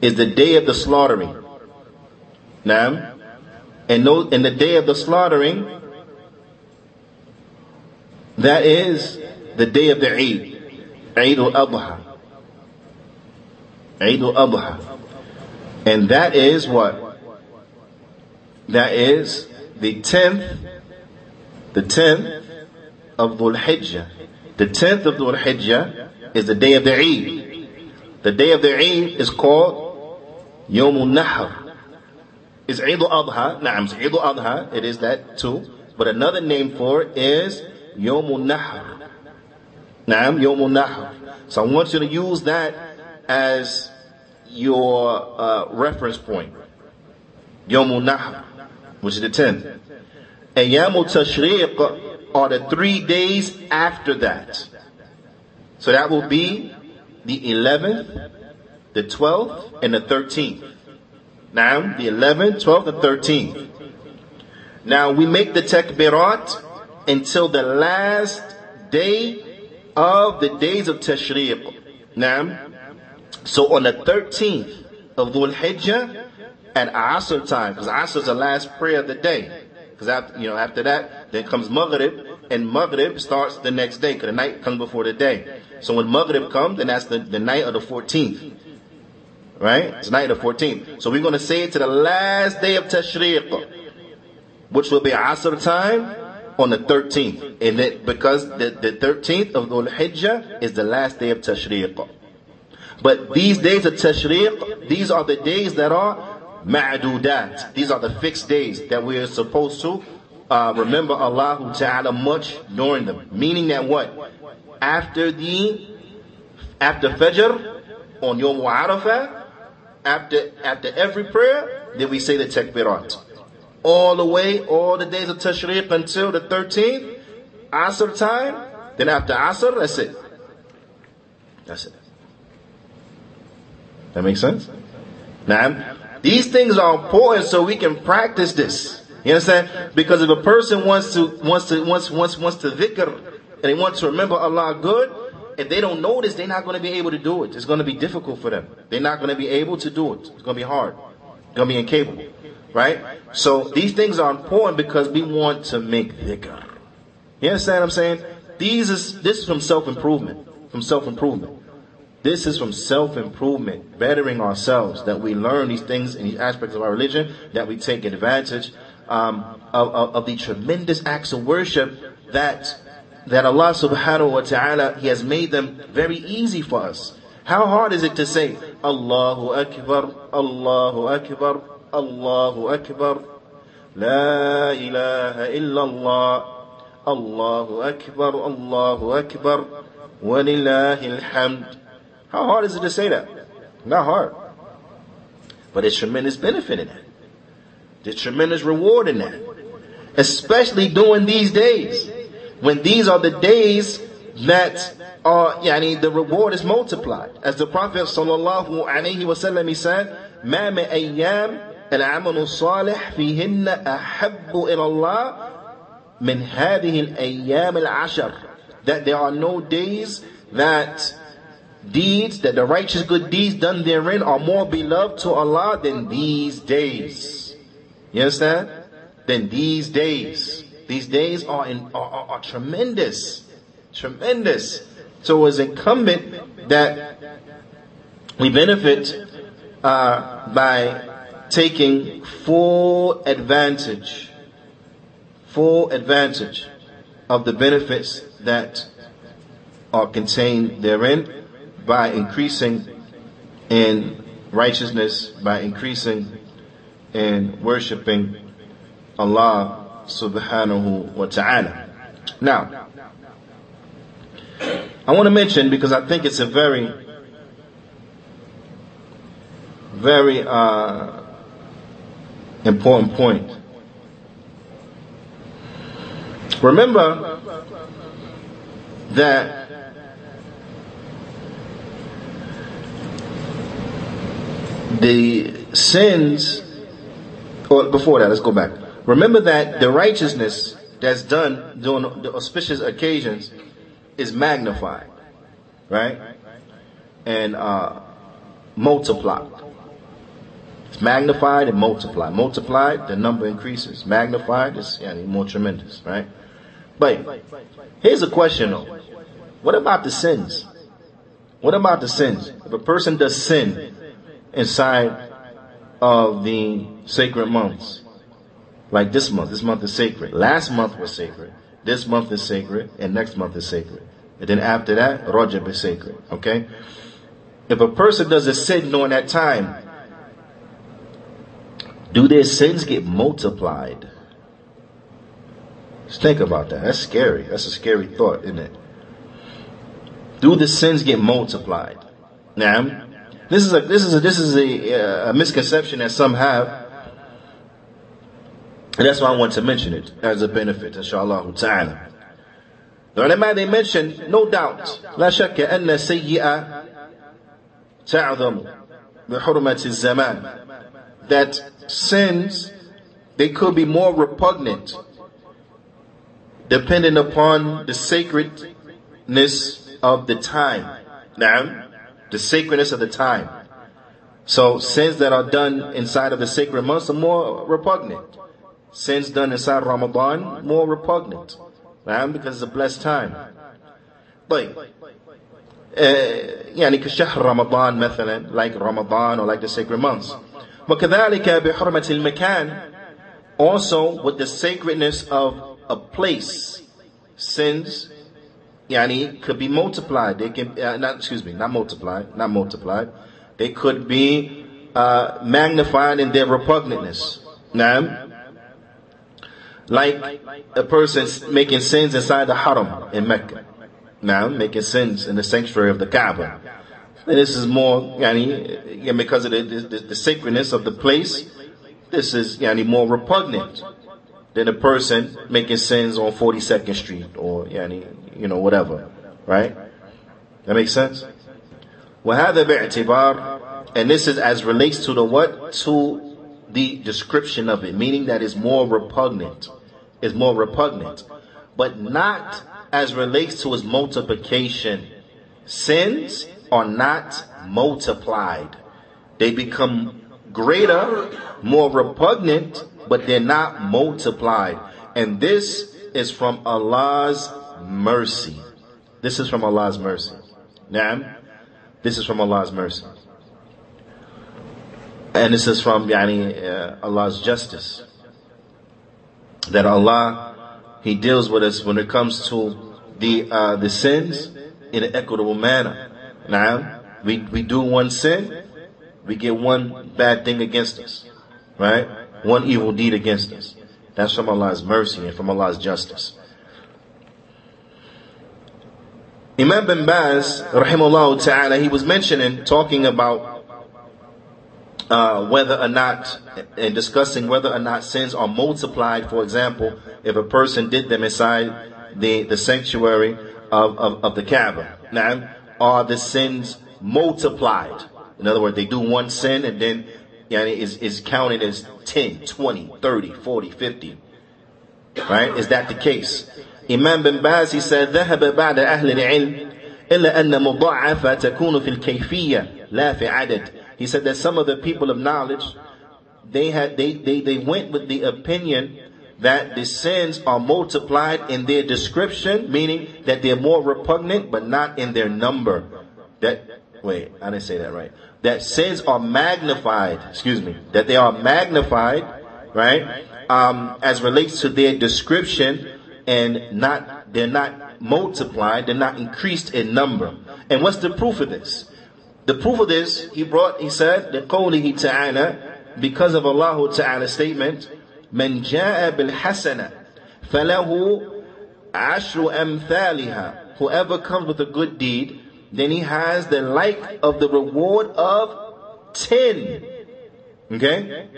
is the day of the slaughtering. Naam. And no, in the day of the slaughtering, that is the day of the Eid, Eid al-Adha. Eid al-Adha. And that is what? That is the 10th, the 10th of Dhul Hijjah. The 10th of Dhul Hijjah is the day of the Eid. The day of the Eid is called Yom al-Nahr. is Eid al-Adha. Naam, it's Eid al-Adha. It is that too. But another name for it is Yom al-Nahr. Naam, Yom al-Nahr. So I want you to use that as your uh, reference point. Yom al-Nahr, which is the 10th. And Yom are the three days after that. So that will be the 11th, the 12th, and the 13th. Now, the 11th, 12th, and 13th. Now, we make the takbirat until the last day of the days of Tashriq. Now, so on the 13th of Dhul Hijjah, at Asr time, because Asr is the last prayer of the day. Because after, you know, after that, then comes Maghrib, and Maghrib starts the next day, because the night comes before the day. So when Maghrib comes, then that's the, the night of the 14th. Right? It's night of the 14th. So we're going to say it to the last day of Tashriq, which will be Asr time on the 13th. And that because the, the 13th of Dhul Hijjah is the last day of Tashriq. But these days of Tashriq, these are the days that are ma'dudat. These are the fixed days that we are supposed to uh, remember Allah Ta'ala much during them. Meaning that what? after the after Fajr on Yom Arafah, after after every prayer, then we say the takbirat. All the way, all the days of Tashriq until the 13th, Asr time, then after Asr, that's it. That's it. That makes sense? Now, these things are important so we can practice this. You understand? Because if a person wants to wants to wants wants wants to dhikr and they want to remember Allah good, if they don't know this, they're not going to be able to do it. It's going to be difficult for them. They're not going to be able to do it. It's going to be hard. It's going to be incapable. Right? So these things are important because we want to make dhikr. You understand what I'm saying? These is, this is from self-improvement. From self-improvement. This is from self-improvement, bettering ourselves, that we learn these things in these aspects of our religion, that we take advantage um, of, of, of the tremendous acts of worship that that Allah subhanahu wa ta'ala, He has made them very easy for us. How hard is it to say, Allahu Akbar, Allahu Akbar, Allahu Akbar, La ilaha illallah, Allahu Akbar, Allahu Akbar, walillahi alhamd. How hard is it to say that? Not hard. But there's tremendous benefit in that. There's tremendous reward in that. Especially during these days when these are the days that are, yani, the reward is multiplied. As the Prophet sallallahu alaihi wasallam he said, ما من أيام العمل الصالح فيهن أحب إلى الله من هذه الأيام العشر. That there are no days that deeds, that the righteous good deeds done therein are more beloved to Allah than these days. You understand? Than these days. These days are, in, are, are, are tremendous. Tremendous. So it's incumbent that we benefit uh, by taking full advantage, full advantage of the benefits that are contained therein by increasing in righteousness, by increasing in worshiping Allah subhanahu wa ta'ala. Now, I want to mention because I think it's a very, very uh, important point. Remember that the sins, or before that, let's go back. Remember that the righteousness that's done during the auspicious occasions is magnified, right? And uh, multiplied. It's magnified and multiplied. Multiplied, the number increases. Magnified is yeah, more tremendous, right? But here's a question though. What about the sins? What about the sins? If a person does sin inside of the sacred months, like this month, this month is sacred. Last month was sacred. This month is sacred, and next month is sacred. And then after that, Rajab is sacred. Okay? If a person does a sin during that time, do their sins get multiplied? Just think about that. That's scary. That's a scary thought, isn't it? Do the sins get multiplied? Now, this is a this is a this is a, a misconception that some have, and that's why I want to mention it as a benefit, inshallah ta'ala. The ulama they mention, no doubt, لا شك أن السيئة تعظم بحرمة الزمان that sins they could be more repugnant depending upon the sacredness of the time. Now, the sacredness of the time. So sins that are done inside of the sacred months are more repugnant. Sins done inside Ramadan, more repugnant. Right? Because it's a blessed time. طيب يعني كشهر رمضان مثلا like Ramadan or like the sacred months وكذلك بحرمة المكان also with the sacredness of a place sins yani could be multiplied. They can uh, not excuse me not multiplied not multiplied. They could be uh, magnified in their repugnantness now like a person making sins inside the haram in Mecca. Now, making sins in the sanctuary of the Kaaba. And this is more, yani, because of the, the, the, sacredness of the place, this is yani, more repugnant than a person making sins on 42nd Street or, yani, you know, whatever. Right? That makes sense? وهذا باعتبار and this is as relates to the what? To the description of it, meaning that it's more repugnant. It's more repugnant. But not as relates to its multiplication. Sins are not multiplied. They become greater, more repugnant, but they're not multiplied. And this is from Allah's mercy. This is from Allah's mercy. Naam. This is from Allah's mercy. And this is from yani, uh, Allah's justice. That Allah, He deals with us when it comes to the uh, the sins in an equitable manner. Now, we, we do one sin, we get one bad thing against us. Right? One evil deed against us. That's from Allah's mercy and from Allah's justice. Imam bin Baz, rahimahullah ta'ala, he was mentioning, talking about uh, whether or not, and discussing whether or not sins are multiplied. For example, if a person did them inside the, the sanctuary of, of, of the Kaaba. Now, are the sins multiplied? In other words, they do one sin and then yani, is, is counted as 10, 20, 30, 40, 50. Right? Is that the case? Imam bin Baz, he said, ذهب بعد أهل العلم إلا أن مضاعفة تكون في الكيفية لا في عدد. He said that some of the people of knowledge, they had, they, they, they went with the opinion that the sins are multiplied in their description, meaning that they're more repugnant, but not in their number. That, wait, I didn't say that right. That sins are magnified, excuse me, that they are magnified, right, um, as relates to their description and not, they're not multiplied, they're not increased in number. And what's the proof of this? The proof of this, he brought, he said, لقوله تعالى, because of Allah Ta'ala's statement, من جاء بالحسنة فله عشر أمثالها Whoever comes with a good deed, then he has the like of the reward of ten. Okay?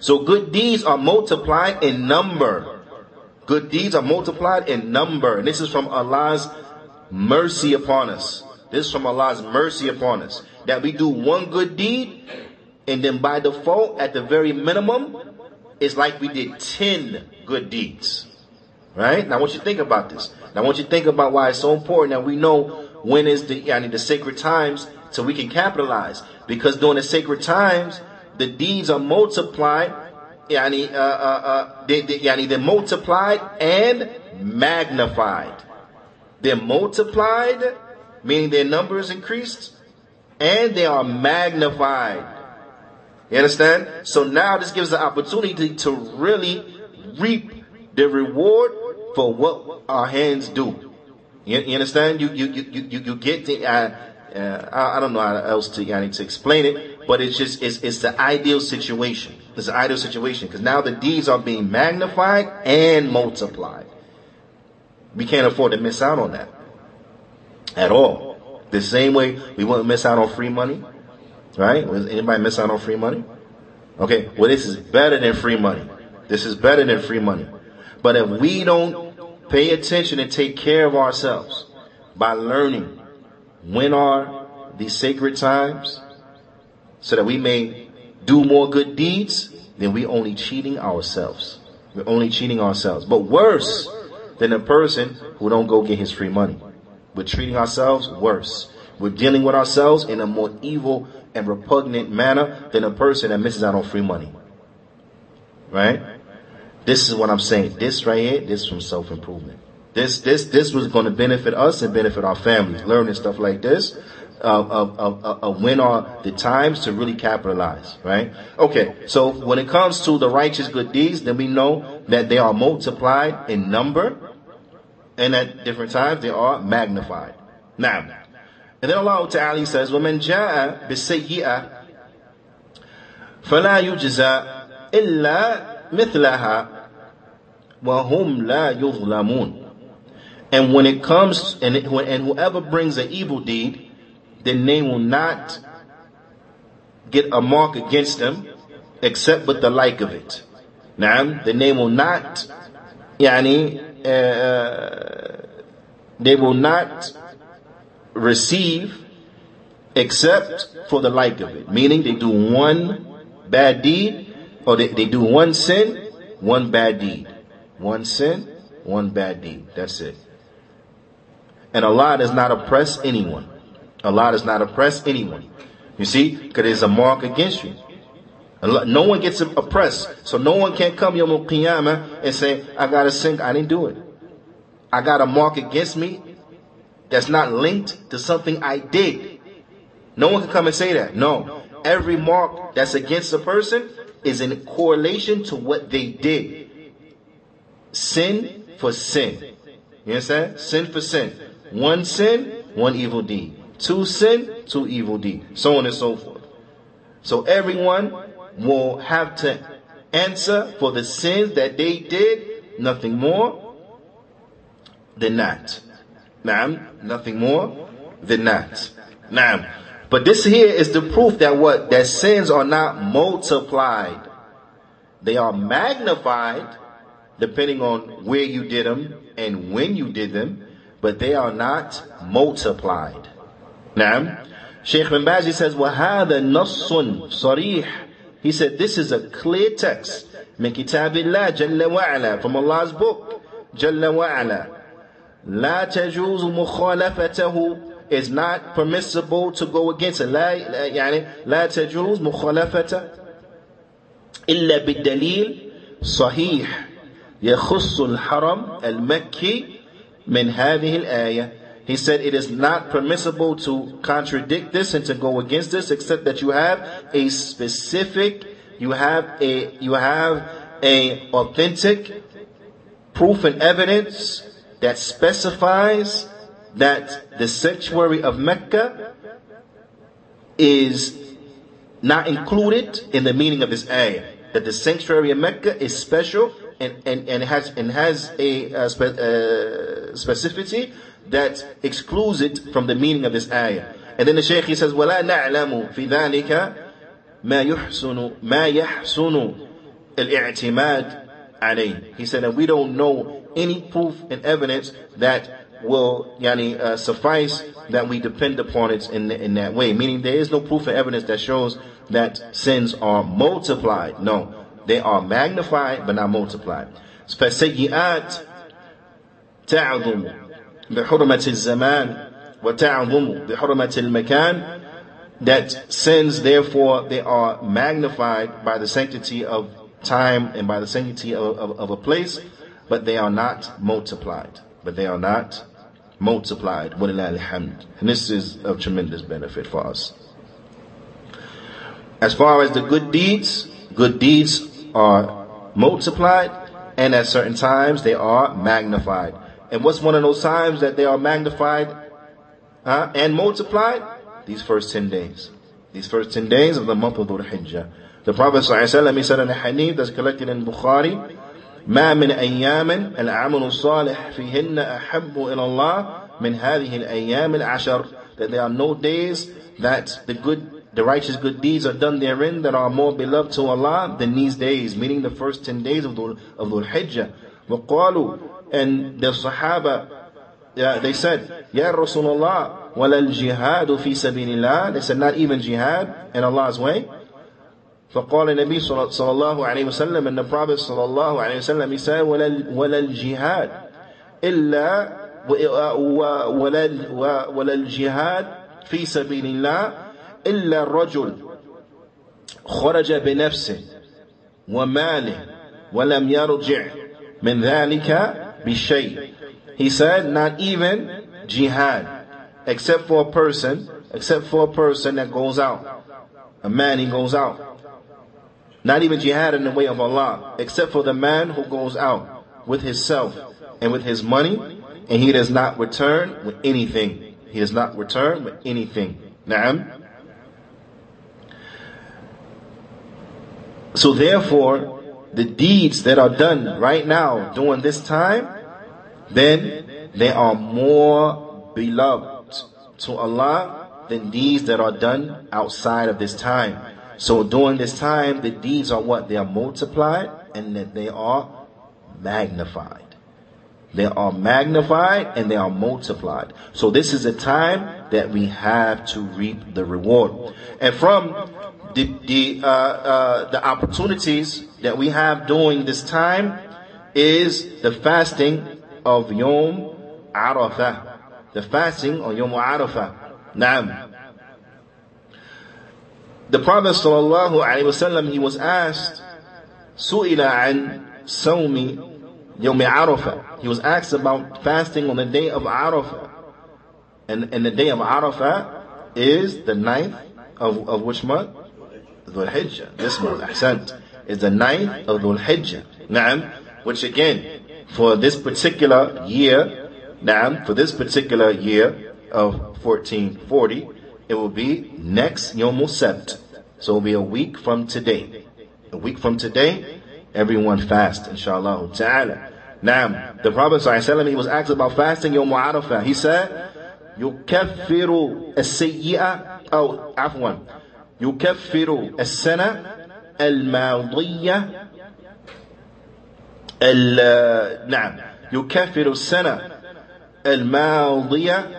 So good deeds are multiplied in number. Good deeds are multiplied in number. And this is from Allah's mercy upon us. This is from Allah's mercy upon us. That we do one good deed, and then by default, at the very minimum, it's like we did 10 good deeds. Right? Now I want you to think about this. Now I want you to think about why it's so important that we know when is the, yani, the sacred times so we can capitalize. Because during the sacred times, the deeds are multiplied, yani, uh, uh, uh, they, they, yani, they're multiplied and magnified. They're multiplied, meaning their number is increased, and they are magnified. You understand? So now this gives the opportunity to really reap the reward for what our hands do. You, you understand? You, you, you, you, you get the, uh, uh, I, I, don't know how else to, I need to explain it, but it's just, it's, it's the ideal situation. It's the ideal situation because now the deeds are being magnified and multiplied. We can't afford to miss out on that at all. The same way we wouldn't miss out on free money, right? Was anybody miss out on free money? Okay, well this is better than free money. This is better than free money. But if we don't pay attention and take care of ourselves by learning when are these sacred times so that we may do more good deeds, then we only cheating ourselves. We're only cheating ourselves. But worse than a person who don't go get his free money. We're treating ourselves worse. We're dealing with ourselves in a more evil and repugnant manner than a person that misses out on free money. Right? This is what I'm saying. This right here, this from self-improvement. This, this, this was going to benefit us and benefit our families. Learning stuff like this, of, of, of, of when are the times to really capitalize, right? Okay, so when it comes to the righteous good deeds, then we know that they are multiplied in number, and at different times they are magnified. Now, and then Allah Ta'ala says, وَمَنْ جَاءَ بِالسَّيِّئَةِ فَلَا يُجْزَى إِلَّا مِثْلَهَا وَهُمْ لَا يُظْلَمُونَ and when it comes, and, it, and whoever brings an evil deed, then they will not get a mark against them except with the like of it. Now, the name will not, yani, uh, they will not receive except for the like of it. Meaning they do one bad deed, or they, they do one sin, one bad deed. One sin, one bad deed. That's it. And Allah does not oppress anyone. Allah does not oppress anyone. You see, because there's a mark against you. No one gets oppressed. So no one can come Yom Qiyamah and say, I got a sin, I didn't do it. I got a mark against me that's not linked to something I did. No one can come and say that. No. Every mark that's against a person is in correlation to what they did. Sin for sin. You understand? Sin for sin. One sin, one evil deed. Two sin, two evil deed. So on and so forth. So everyone will have to answer for the sins that they did, nothing more than that. Naam, nothing more than that. Naam. But this here is the proof that what? That sins are not multiplied. They are magnified depending on where you did them and when you did them but they are not multiplied. Now, Sheikh bin Bazi says, وَهَذَا نَصٌ صَرِيحٌ He said, this is a clear text. من كتاب الله جل وعلا from Allah's book جل وعلا لا تجوز مخالفته is not permissible to go against it لا يعني لا تجوز مخالفته إلا بالدليل صحيح يخص الحرم المكي min hadhihi al He said it is not permissible to contradict this and to go against this except that you have a specific, you have a, you have a authentic proof and evidence that specifies that the sanctuary of Mecca is not included in the meaning of this ayah. That the sanctuary of Mecca is special and, and, and has and has a, a, spe, a specificity that excludes it from the meaning of this ayah. And then the Shaykh he says, وَلَا نَعْلَمُ فِي ذَلِكَ مَا يُحْسُنُ مَا يَحْسُنُ الْإِعْتِمَادِ عَلَيْهِ He said, and we don't know any proof and evidence that will yani, uh, suffice that we depend upon it in, in that way. Meaning there is no proof and evidence that shows that sins are multiplied. No. They are magnified but not multiplied. فالسيئات تعظم بحرمة الزمان وتعظم بحرمة المكان that sins therefore they are magnified by the sanctity of time and by the sanctity of, of, of a place but they are not multiplied but they are not multiplied and this is of tremendous benefit for us as far as the good deeds good deeds are multiplied and at certain times they are magnified. And what's one of those times that they are magnified and multiplied? These first 10 days. These first 10 days of the month of Dhul Hijjah. The Prophet ﷺ, he said in a hadith that's collected in Bukhari, ما من أيام العمل الصالح فيهن أحب إلى الله من هذه الأيام العشر that there are no days that the good the righteous good deeds are done therein that are more beloved to Allah than these days, meaning the first 10 days of Dhul, of Dhul Hijjah. وقالوا and the Sahaba yeah, they said, Ya Rasulullah, وَلَا الْجِهَادُ فِي سَبِيلِ اللَّهِ They said, not even jihad in Allah's way. فقال النبي صلى الله عليه وسلم and the Prophet صلى الله عليه وسلم he said ولا, ولا الجهاد إلا ولا, ولا الجهاد في سبيل الله إلا الرجل خرج بنفسه وماله ولم يرجع من ذلك بشيء He said not even jihad except for a person except for a person that goes out a man he goes out Not even jihad in the way of Allah, except for the man who goes out with his self and with his money, and he does not return with anything. He does not return with anything. Na'am. So therefore, the deeds that are done right now during this time, then they are more beloved to Allah than deeds that are done outside of this time. So during this time, the deeds are what? They are multiplied and that they are magnified. They are magnified and they are multiplied. So this is a time that we have to reap the reward. And from the, the, uh, uh, the opportunities that we have during this time is the fasting of Yom Arafah. The fasting of Yom Arafah. Now, the Prophet sallallahu alaihi wasallam he was asked su'ila an sawmi yawm arafah he was asked about fasting on the day of arafah and, and the day of arafah is the ninth of, of which month Dhul Hijjah. This month, Ahsant, is the ninth of Dhul Hijjah. Naam, which again, for this particular year, Naam, for this particular year of 1440, it will be next Yom Sabt. So it will be a week from today. A week from today, everyone fast, inshallah ta'ala. Now, the Prophet ﷺ, he was asked about fasting Yom Arafah. He said, يكفر السيئة oh Afwan." يكفر السنة الماضية نعم يكفر السنة الماضية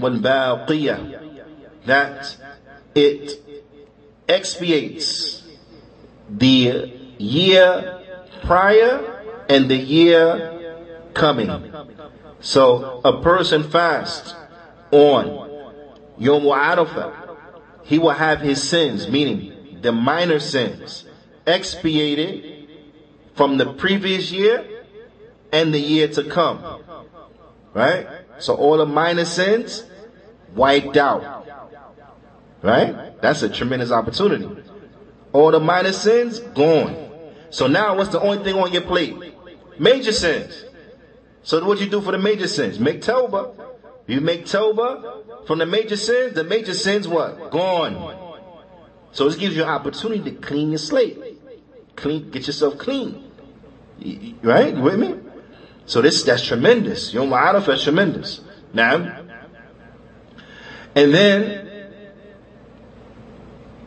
والباقية that it expiates the year prior and the year coming. So a person fasts on Yom Arafah, he will have his sins, meaning the minor sins, expiated from the previous year and the year to come. Right? So all the minor sins wiped out. Right? That's a tremendous opportunity. All the minor sins, gone. So now what's the only thing on your plate? Major sins. So what you do for the major sins? Make tawbah. You make Toba from the major sins, the major sins what? Gone. So this gives you an opportunity to clean your slate. Clean, get yourself clean. Right? You with me? So this that's tremendous. Yom Arafah is tremendous. Now, and then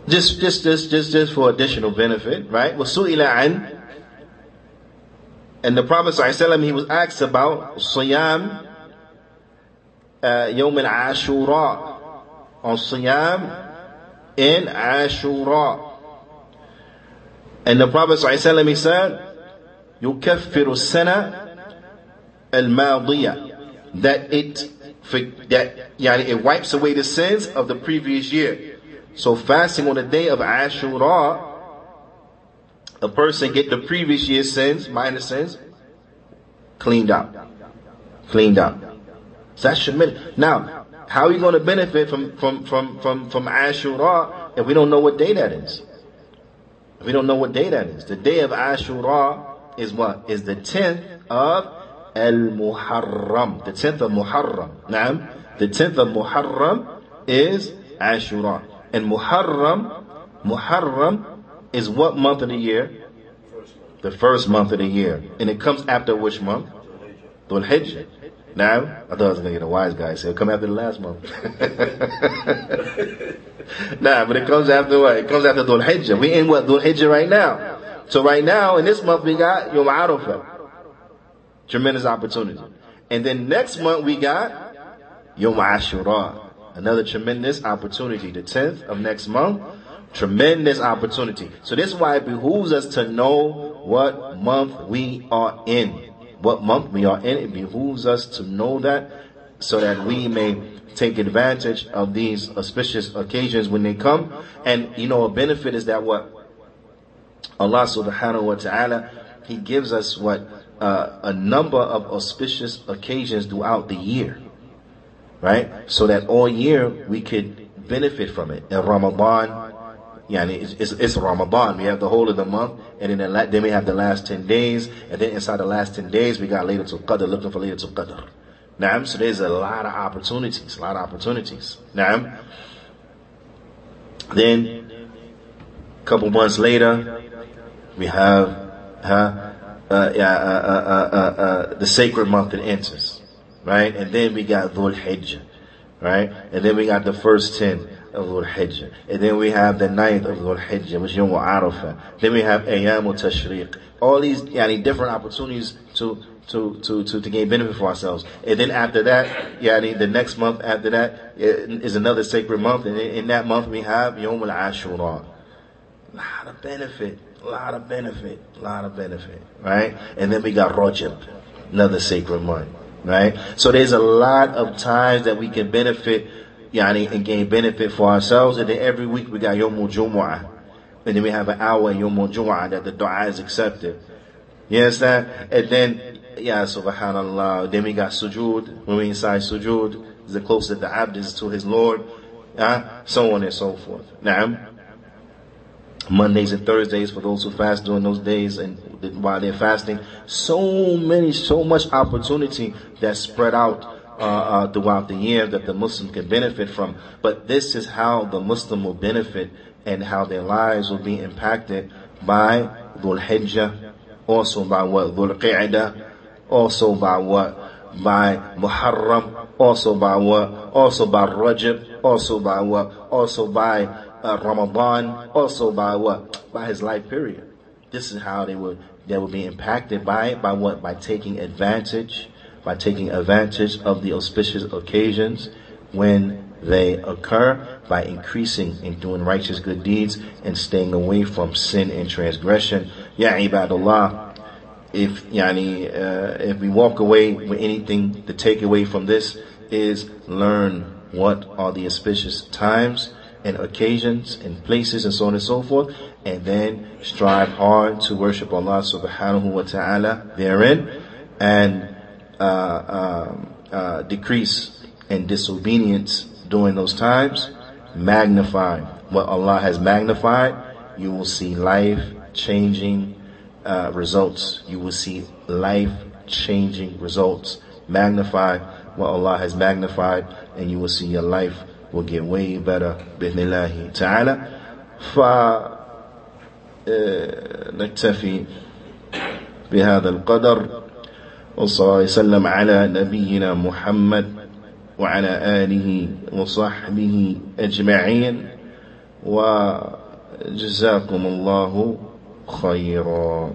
just just just just just for additional benefit, right? Wasu'ila an and the Prophet he was asked about Siyam uh, Yawm al-Ashura on Siyam in Ashura. And the Prophet ﷺ, he said, يكفر السنة الماضية that it that يعني, it wipes away the sins of the previous year. So fasting on the day of Ashura, a person get the previous year's sins, minor sins, cleaned out. Cleaned out. So that's tremendous. Now, how are you going to benefit from, from, from, from, from Ashura if we don't know what day that is? If we don't know what day that is. The day of Ashura is what? Is the 10th of Al-Muharram. The 10th of Muharram. Now, the 10th of Muharram is Ashura. And Muharram, Muharram is what month of the year? The first month of the year. And it comes after which month? Dhul Hijjah. Now, I thought I was going to get a wise guy. Say, it'll come after the last month. nah, but it comes after what? It comes after Dhul Hijjah. We in what? Dhul Hijjah right now. So right now, in this month, we got Yom Arafah. Tremendous opportunity. And then next month, we got Yom Ashura. Another tremendous opportunity. The 10th of next month, tremendous opportunity. So this is why it behooves us to know what month we are in what month we are in. It behooves us to know that so that we may take advantage of these auspicious occasions when they come. And you know, a benefit is that what Allah subhanahu wa ta'ala, He gives us what uh, a number of auspicious occasions throughout the year. Right? So that all year we could benefit from it. In Ramadan, yeah, it's, it's, it's, Ramadan. We have the whole of the month, and then, the, then we have the last 10 days, and then inside the last 10 days, we got Laylatul Qadr, looking for Laylatul Qadr. Naam, so there's a lot of opportunities, a lot of opportunities. Naam. Then, a couple months later, we have, huh, uh, yeah, uh, uh, uh, the sacred month that enters, right? And then we got Dhul Hijjah, right? And then we got the first 10 of Dhul Hijjah. And then we have the ninth of Dhul Hijjah, which is Yom Arafah. Then we have Ayyam Tashriq. All these yani, different opportunities to, to, to, to, to gain benefit for ourselves. And then after that, yani, the next month after that eh, is another sacred month. And in that month we have Yom Al Ashura. A lot of benefit. A lot of benefit. A lot of benefit. Right? And then we got Rajab. Another sacred month. Right? So there's a lot of times that we can benefit yani, and gain benefit for ourselves. And then every week we got Yomul Jumu'ah. And then we have an hour in Yomul Jumu'ah that the dua is accepted. You understand? And then, yeah, subhanallah. Then we got sujood. When we inside sujood, the closer the abd is to his Lord. Uh, so on and so forth. Now, Mondays and Thursdays for those who fast during those days and while they're fasting. So many, so much opportunity that's spread out uh, uh, throughout the year that the Muslim can benefit from. But this is how the Muslim will benefit and how their lives will be impacted by Dhul Hijjah, also by what? Dhul Qi'dah, also by what? By Muharram, also by what? Also by Rajab, also by what? Also by uh, Ramadan, also by what? By his life period. This is how they would they will be impacted by it, by what? By taking advantage by taking advantage of the auspicious occasions when they occur by increasing in doing righteous good deeds and staying away from sin and transgression. Ya ibadullah, if yani, uh, if we walk away with anything to take away from this is learn what are the auspicious times and occasions and places and so on and so forth, and then strive hard to worship Allah subhanahu wa ta'ala therein and uh, um, uh, decrease in disobedience during those times, magnify what Allah has magnified, you will see life changing uh, results. You will see life changing results. Magnify what Allah has magnified, and you will see your life will get way better. بإذن ta'ala. فنكتفي بهذا القدر وصلى الله وسلم على نبينا محمد وعلى آله وصحبه أجمعين وجزاكم الله خيرا.